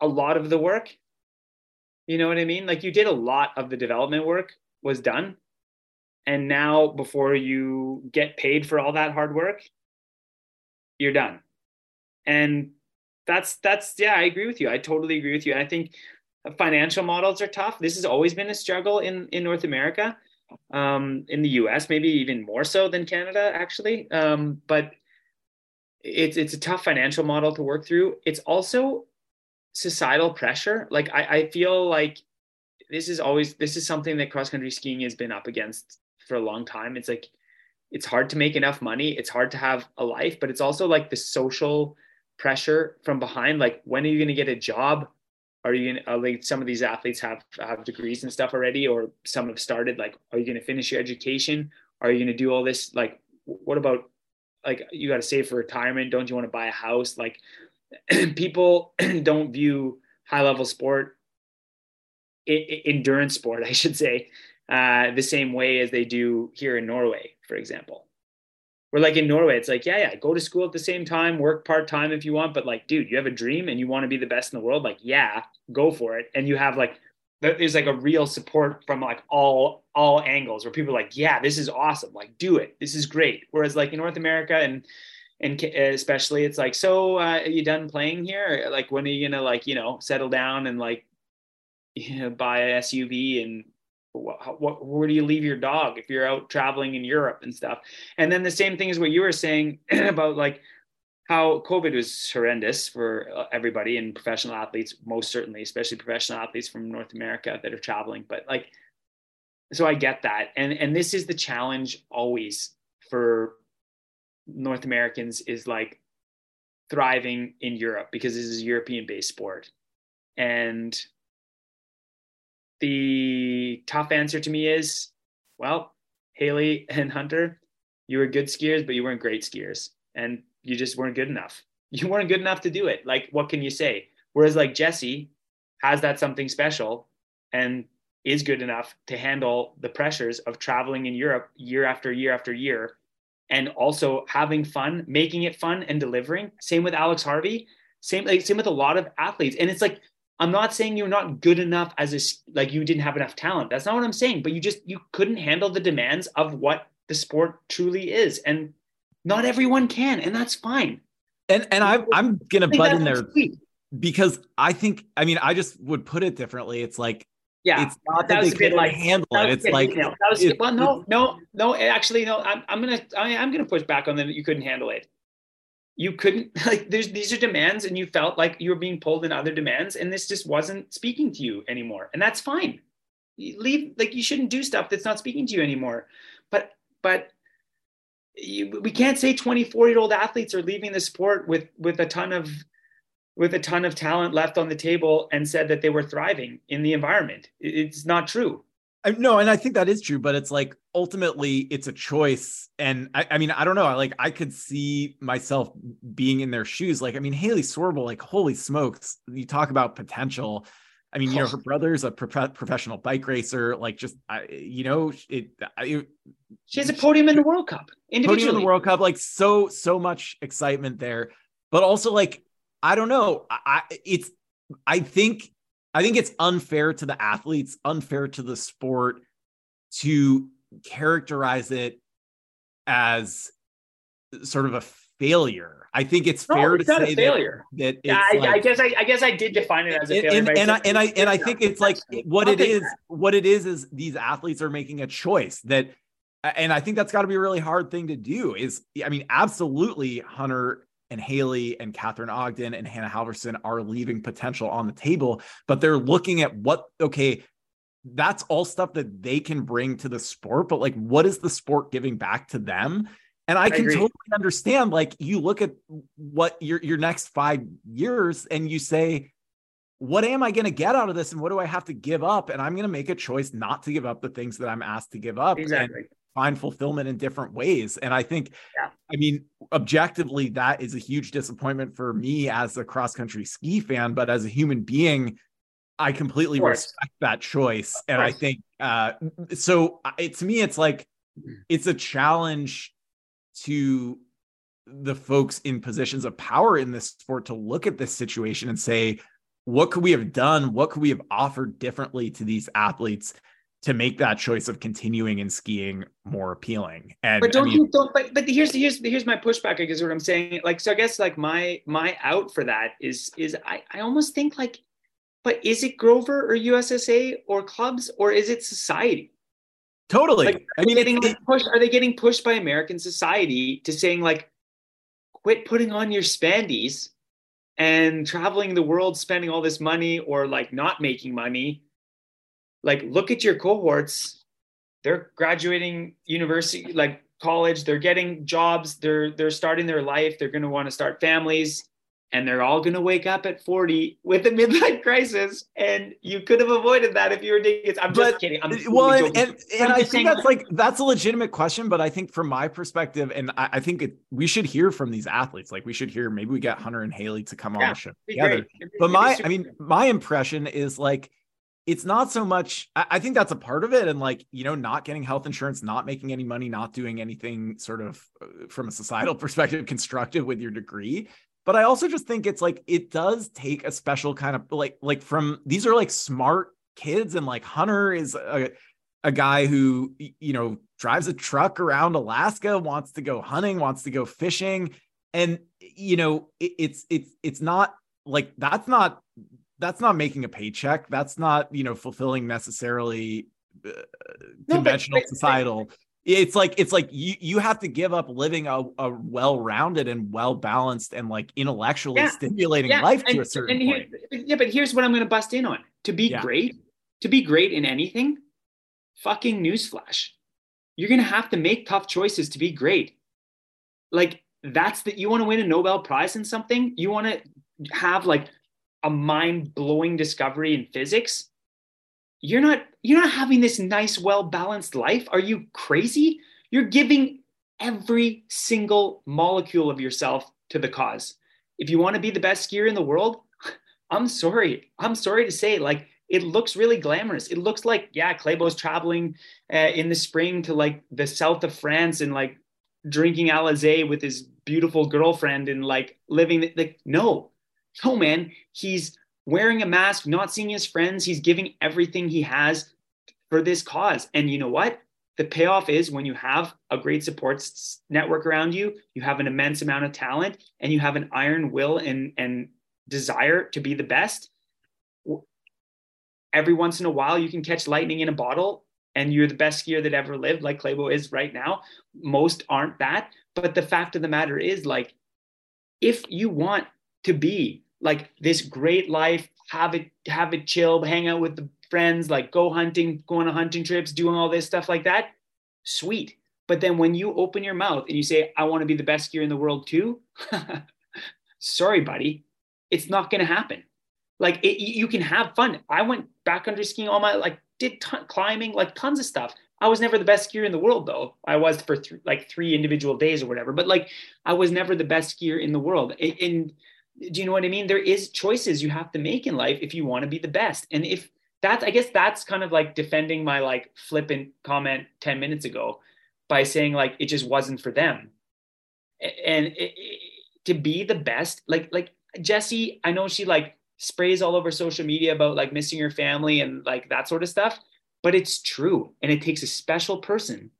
a lot of the work. You know what I mean? Like you did a lot of the development work was done. And now, before you get paid for all that hard work, you're done. And that's, that's, yeah, I agree with you. I totally agree with you. And I think financial models are tough. This has always been a struggle in, in North America, um, in the US, maybe even more so than Canada, actually. Um, but it's, it's a tough financial model to work through. It's also societal pressure. Like I, I feel like this is always this is something that cross country skiing has been up against for a long time. It's like it's hard to make enough money. It's hard to have a life, but it's also like the social pressure from behind. Like when are you going to get a job? Are you going to uh, like some of these athletes have have degrees and stuff already, or some have started? Like, are you going to finish your education? Are you going to do all this? Like, what about like you got to save for retirement? Don't you want to buy a house? Like, people don't view high level sport endurance sport, I should say, uh, the same way as they do here in Norway, for example. We're like in Norway, it's like, yeah, yeah, go to school at the same time, work part time if you want, but like, dude, you have a dream and you want to be the best in the world, like, yeah, go for it. And you have like, there's like a real support from like all all angles where people are like, yeah, this is awesome, like, do it, this is great. Whereas like in North America and and especially it's like so uh, are you done playing here like when are you gonna like you know settle down and like you know, buy an SUV and what, what, where do you leave your dog if you're out traveling in Europe and stuff? And then the same thing is what you were saying about like how COVID was horrendous for uh, everybody and professional athletes, most certainly, especially professional athletes from North America that are traveling. But like, so I get that, and and this is the challenge always for North Americans is like thriving in Europe because this is a European based sport, and the tough answer to me is, well, Haley and Hunter, you were good skiers, but you weren't great skiers, and you just weren't good enough. You weren't good enough to do it. Like, what can you say? Whereas, like Jessie has that something special and is good enough to handle the pressures of traveling in Europe year after year after year, and also having fun, making it fun, and delivering. Same with Alex Harvey. Same like same with a lot of athletes, and it's like I'm not saying you're not good enough as a like you didn't have enough talent. That's not what I'm saying. But you just you couldn't handle the demands of what the sport truly is, and not everyone can, and that's fine. And and I I'm gonna butt in there sweet. because I think I mean I just would put it differently. It's like yeah, it's not that, that they couldn't like, handle it. It's like that was it, well, no, no, no. Actually, no. I'm I'm gonna I, I'm gonna push back on them that you couldn't handle it you couldn't like there's these are demands and you felt like you were being pulled in other demands and this just wasn't speaking to you anymore. And that's fine. You leave like you shouldn't do stuff that's not speaking to you anymore. But but you, we can't say 24 year old athletes are leaving the sport with with a ton of with a ton of talent left on the table and said that they were thriving in the environment. It's not true. I, no, and I think that is true, but it's like ultimately it's a choice. And I, I mean, I don't know. I Like I could see myself being in their shoes. Like, I mean, Haley Swirbul, like, holy smokes, you talk about potential. I mean, you know, oh. her brother's a pro- professional bike racer. Like, just I, you know, it. She has a podium in the World Cup. Podium in the World Cup. Like, so so much excitement there, but also like I don't know. I it's I think I think it's unfair to the athletes, unfair to the sport to characterize it as sort of a failure. I think it's no, fair it's to say failure. that, that yeah, I, like, I, guess I, I, guess I did define it as a failure. And, and, and I, and I and I think it's like what it is. What it is is these athletes are making a choice that, and I think that's got to be a really hard thing to do. Is I mean, absolutely, Hunter and Haley and Catherine Ogden and Hannah Halverson are leaving potential on the table, but they're looking at what, okay, that's all stuff that they can bring to the sport, but like, what is the sport giving back to them? And I, I can agree. totally understand, like, you look at what your, your next five years and you say, what am I going to get out of this? And what do I have to give up? And I'm going to make a choice not to give up the things that I'm asked to give up. Exactly. And find fulfillment in different ways. And I think, yeah. I mean, objectively, that is a huge disappointment for me as a cross country ski fan. But as a human being, I completely respect that choice. And I think, uh, so it, to me, it's like, mm-hmm. it's a challenge to the folks in positions of power in this sport to look at this situation and say, what could we have done? What could we have offered differently to these athletes to make that choice of continuing in skiing more appealing. And but don't I mean, you don't but but here's here's here's my pushback, I guess what I'm saying. Like so I guess like my my out for that is is I, I almost think like but is it Grover or USSA or clubs or is it society? Totally. Like, I mean, getting it, pushed, are they getting pushed by American society to saying like, quit putting on your spandies and traveling the world spending all this money or like not making money? Like look at your cohorts. They're graduating university like college. They're getting jobs. They're they're starting their life. They're going to want to start families and they're all going to wake up at 40 with a midlife crisis and you could have avoided that if you were doing it. I'm just kidding. I'm well and, and, and i think that's like that's a legitimate question but i think from my perspective and i, I think it, we should hear from these athletes. Like we should hear maybe we get hunter and haley to come yeah, on the show together. but my i mean my impression is like it's not so much I, I think that's a part of it and like you know not getting health insurance not making any money not doing anything sort of uh, from a societal perspective constructive with your degree but I also just think it's like it does take a special kind of like like from these are like smart kids and like Hunter is a, a guy who you know drives a truck around Alaska, wants to go hunting, wants to go fishing, and you know it, it's it's it's not like that's not that's not making a paycheck. That's not you know fulfilling necessarily uh, conventional no, but, societal it's like it's like you you have to give up living a, a well-rounded and well-balanced and like intellectually yeah. stimulating yeah. life and, to a certain here, point. Yeah, but here's what I'm going to bust in on. To be yeah. great, to be great in anything, fucking newsflash. You're going to have to make tough choices to be great. Like that's that you want to win a Nobel Prize in something, you want to have like a mind-blowing discovery in physics you're not you're not having this nice well balanced life. Are you crazy? You're giving every single molecule of yourself to the cause. If you want to be the best skier in the world i'm sorry. I'm sorry to say like it looks really glamorous. It looks like yeah Klæbo's traveling uh, in the spring to like the south of france and like drinking alizé with his beautiful girlfriend and like living like no. No man. He's wearing a mask, not seeing his friends. He's giving everything he has for this cause. And you know what? The payoff is when you have a great support network around you, you have an immense amount of talent, and you have an iron will and, and desire to be the best. Every once in a while, you can catch lightning in a bottle and you're the best skier that ever lived, like Klæbo is right now. Most aren't that. But the fact of the matter is, like, if you want to be like this great life, have it, have it chill, hang out with the friends, like go hunting, go on hunting trips, doing all this stuff like that. Sweet. But then when you open your mouth and you say, I want to be the best skier in the world too, sorry, buddy, it's not going to happen. Like it, you can have fun. I went backcountry skiing all my, like did ton, climbing, like tons of stuff. I was never the best skier in the world though. I was for th- like three individual days or whatever, but like I was never the best skier in the world. And do you know what I mean? There is choices you have to make in life if you want to be the best. And if that's, I guess that's kind of like defending my like flippant comment 10 minutes ago by saying like it just wasn't for them. And it, it, to be the best, like, like jessie I know she like sprays all over social media about like missing your family and like that sort of stuff, but it's true. And it takes a special person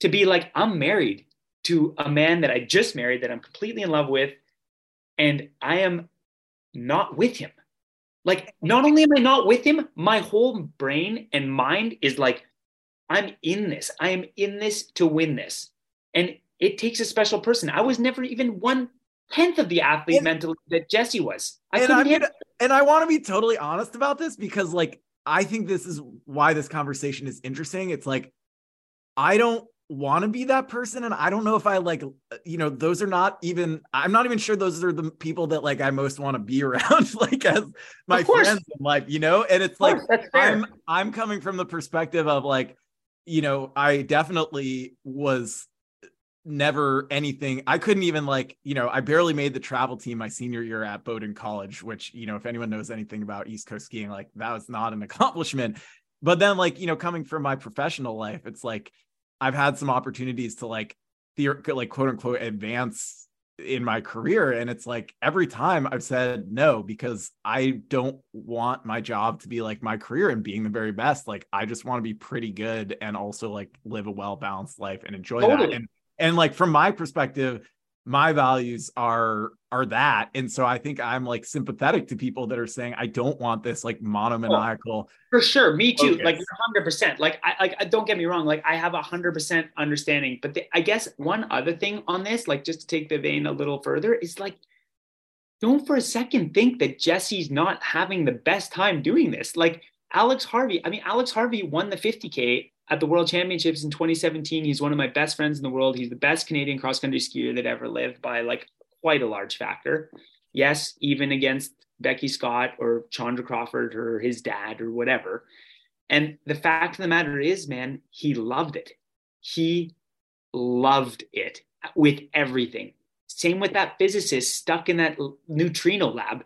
to be like, I'm married to a man that I just married that I'm completely in love with and I am not with him. Like, not only am I not with him, my whole brain and mind is like, I'm in this. I am in this to win this. And it takes a special person. I was never even one tenth of the athlete and, mentally that Jessie was. I and, I mean, and I want to be totally honest about this because, like, I think this is why this conversation is interesting. It's like, I don't want to be that person and i don't know if i like uh, you know those are not even i'm not even sure those are the people that like i most want to be around like as my friends in life you know? And it's like i'm i'm coming from the perspective of like you know i definitely was never anything i couldn't even like you know i barely made the travel team my senior year at bowdoin college which you know if anyone knows anything about east coast skiing like that was not an accomplishment. But then like you know coming from my professional life it's like I've had some opportunities to like the like quote unquote advance in my career and it's like every time I've said no because I don't want my job to be like my career and being the very best like I just want to be pretty good and also like live a well balanced life and enjoy totally. that and and like from my perspective my values are are that. And so i think i'm like sympathetic to people that are saying i don't want this like oh, monomaniacal oh, for sure. Me too. focus. like 100% like i like don't get me wrong. Like i have a 100% understanding. But the, i guess one other thing on this like just to take the vein a little further is like don't for a second think that Jessie's not having the best time doing this. Like Alex Harvey, I mean, Alex Harvey won the 50K at the World Championships in 2017. He's one of my best friends in the world. He's the best Canadian cross country skier that ever lived by like quite a large factor. Yes, even against Beckie Scott or Chandra Crawford or his dad or whatever. And the fact of the matter is, man, he loved it. He loved it with everything. Same with that physicist stuck in that neutrino lab,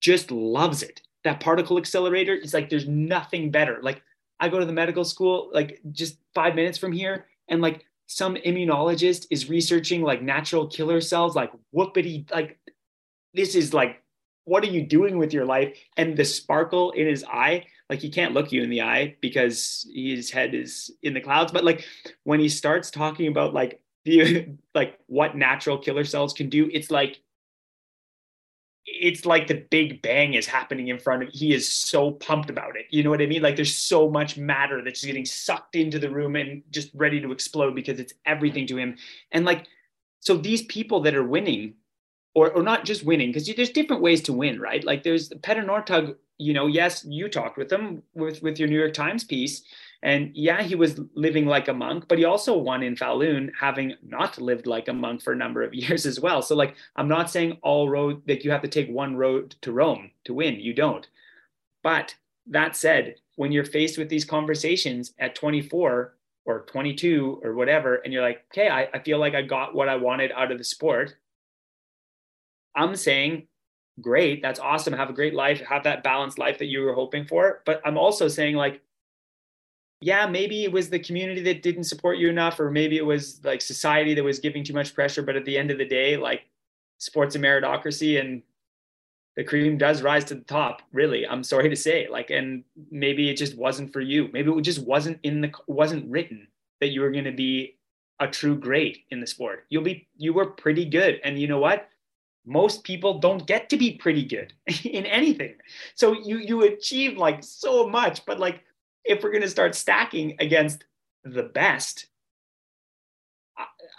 just loves it. That particle accelerator is like there's nothing better. Like I go to the medical school, like just five minutes from here, and like some immunologist is researching like natural killer cells, like whoopity, like this is like, what are you doing with your life? And the sparkle in his eye, like he can't look you in the eye because his head is in the clouds. But like when he starts talking about like the like what natural killer cells can do, it's like it's like the big bang is happening in front of he is so pumped about it. You know what i mean? Like there's so much matter that's getting sucked into the room and just ready to explode because it's everything to him. And like so these people that are winning or, or not just winning because there's different ways to win right? Like there's petter northug you know yes you talked with them with with your new york times piece and yeah, he was living like a monk, but he also won in Falun, having not lived like a monk for a number of years as well. So, like, I'm not saying all road that you have to take one road to Rome to win. You don't. But that said, when you're faced with these conversations at 24 or 22 or whatever, and you're like, okay, I, I feel like I got what I wanted out of the sport. I'm saying, great, that's awesome. Have a great life, have that balanced life that you were hoping for. But I'm also saying, like, yeah, maybe it was the community that didn't support you enough, or maybe it was like society that was giving too much pressure. But at the end of the day, like sports a meritocracy and the cream does rise to the top, really. I'm sorry to say. Like, and maybe it just wasn't for you. Maybe it just wasn't in the wasn't written that you were gonna be a true great in the sport. You'll be you were pretty good. And you know what? most people don't get to be pretty good in anything so you you achieve like so much but like if we're going to start stacking against the best,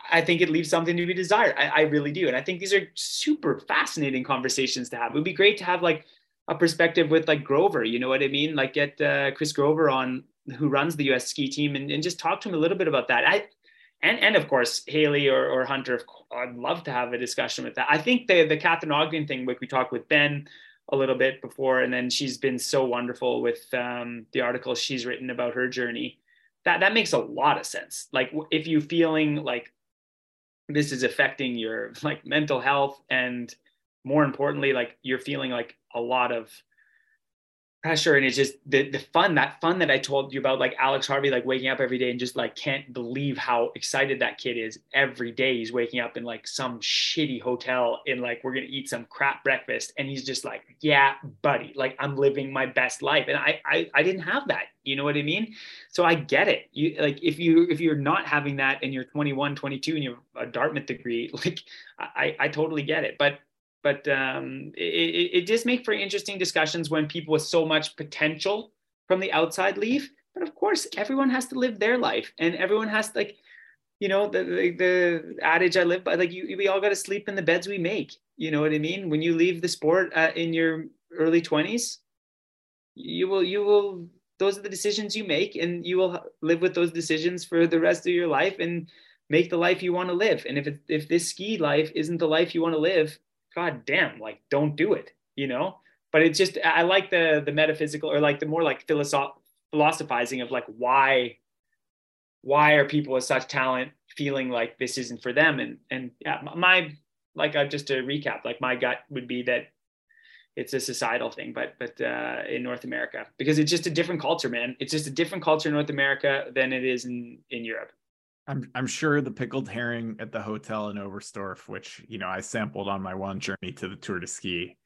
I think it leaves something to be desired. I, I, really do. And I think these are super fascinating conversations to have. It would be great to have like a perspective with like Grover, you know what I mean? Like get uh, Chris Grover on who runs the US ski team and, and just talk to him a little bit about that. I, and, and of course, Haley or, or Hunter, I'd love to have a discussion with that. I think the, the Catherine Ogden thing, like we talked with Ben, a little bit before, and then she's been so wonderful with um, the articles she's written about her journey. That that makes a lot of sense. Like if you feeling like this is affecting your like mental health, and more importantly, like you're feeling like a lot of pressure and it's just the the fun that fun that I told you about like Alex Harvey like waking up every day and just like can't believe how excited that kid is every day. He's waking up in like some shitty hotel and like we're going to eat some crap breakfast and he's just like yeah buddy like I'm living my best life. And I, I I didn't have that you know what I mean? So I get it. You like if you if you're not having that and you're 21 22 and you have a Dartmouth degree like I I totally get it. But but um, it, it just makes for interesting discussions when people with so much potential from the outside leave. But of course, everyone has to live their life, and everyone has to like, you know, the the, the adage I live by, like you, we all got to sleep in the beds we make. You know what I mean? When you leave the sport uh, in your early twenties, you will you will those are the decisions you make, and you will live with those decisions for the rest of your life, and make the life you want to live. And if it, if this ski life isn't the life you want to live, god damn like don't do it you know? But it's just i like the the metaphysical or like the more like philosoph- philosophizing of like why why are people with such talent feeling like this isn't for them? And and yeah my like uh, just to recap like my gut would be that it's a societal thing but but uh, in north america because it's just a different culture man. It's just a different culture in north america than it is in in europe I'm I'm sure the pickled herring at the hotel in Oberstdorf, which you know I sampled on my one journey to the Tour de Ski,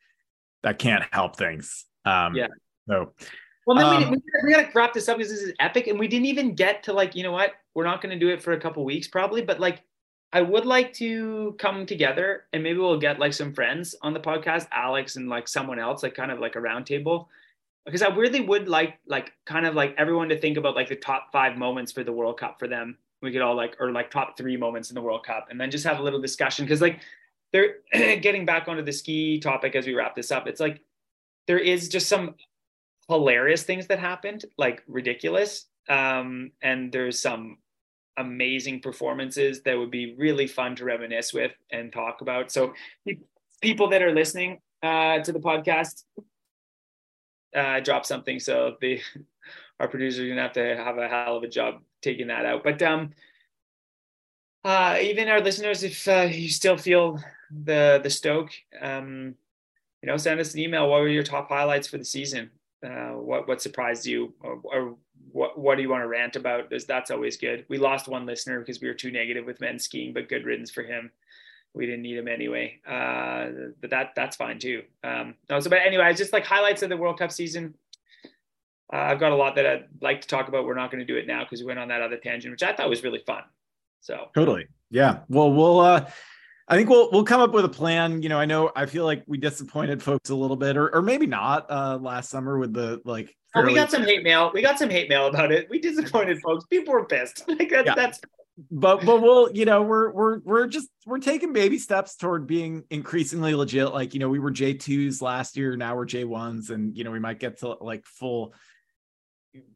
that can't help things. Um, yeah. So. Well, then um, we, we, we gotta wrap this up because this is epic, and we didn't even get to like you know what we're not going to do it for a couple weeks probably, but like I would like to come together and maybe we'll get like some friends on the podcast, Alex and like someone else, like kind of like a roundtable because I really would like like kind of like everyone to think about like the top five moments for the World Cup for them we could all like or like top three moments in the World Cup and then just have a little discussion. Because like there getting back onto the ski topic as we wrap this up it's like there is just some hilarious things that happened like ridiculous. Um, and there's some amazing performances that would be really fun to reminisce with and talk about. So people that are listening uh, to the podcast uh, drop something. So the our producers are gonna have to have a hell of a job taking that out but um uh, even our listeners, if uh, you still feel the the stoke, um, you know, send us an email. What were your top highlights for the season? Uh, what what surprised you, or, or, what what do you want to rant about? That's, that's always good. We lost one listener because we were too negative with men's skiing, but good riddance for him. We didn't need him anyway. Uh, but that that's fine too. Um, no, so but anyway, just like highlights of the World Cup season. Uh, I've got a lot that I'd like to talk about. We're not going to do it now because we went on that other tangent, which I thought was really fun. So totally, yeah. Well, we'll. uh I think we'll we'll come up with a plan. You know, I know I feel like we disappointed folks a little bit, or or maybe not uh last summer with the like. Fairly... Oh, we got some hate mail. We got some hate mail about it. We disappointed folks. People were pissed. Like that, yeah. that's. But but we'll you know we're we're we're just we're taking baby steps toward being increasingly legit. Like you know we were J twos last year, now we're J ones, and you know we might get to like full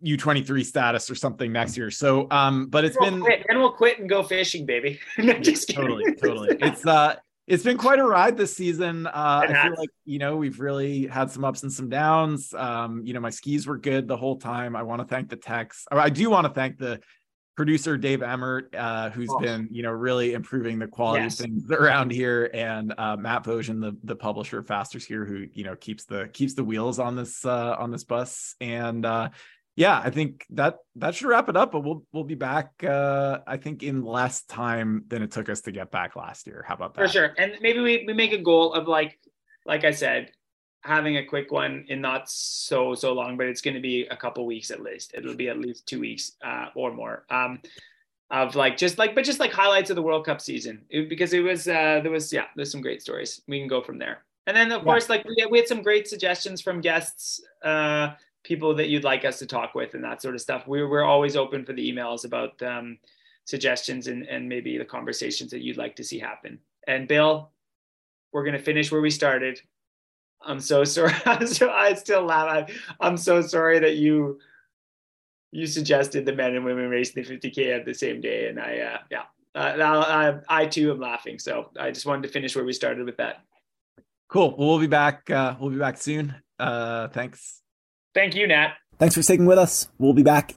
U23 status or something next year. So, um, but it's we'll been quit. then we'll quit and go fishing, baby. just totally, totally. It's uh, it's been quite a ride this season. Uh, I feel like you know we've really had some ups and some downs. Um, you know, my skis were good the whole time. I want to thank the techs. I do want to thank the producer Dave Emmert, uh, who's oh. been you know really improving the quality yes. of things around here, and uh, Matt Vogen, the the publisher of FasterSkier, who you know keeps the keeps the wheels on this uh, on this bus, and uh, yeah, I think that that should wrap it up. But we'll we'll be back. Uh, I think in less time than it took us to get back last year. How about that? For sure. And maybe we we make a goal of like like I said, having a quick one in not so so long, but it's going to be a couple weeks at least. It'll be at least two weeks uh, or more. Um, of like just like but just like highlights of the World Cup season it, because it was uh, there was yeah there's some great stories. We can go from there. And then of yeah. course like we, we had some great suggestions from guests. Uh, people that you'd like us to talk with and that sort of stuff. We're, we're always open for the emails about um, suggestions and, and maybe the conversations that you'd like to see happen. And Bill, we're going to finish where we started. I'm so sorry. I still laugh. I, am so sorry that you you suggested the men and women racing the 50k at the same day, and I uh, yeah, uh, I, I too am laughing. So I just wanted to finish where we started with that. Cool. Well, we'll be back. Uh, we'll be back soon. Uh, thanks Thank you, Nat. Thanks for sticking with us. We'll be back.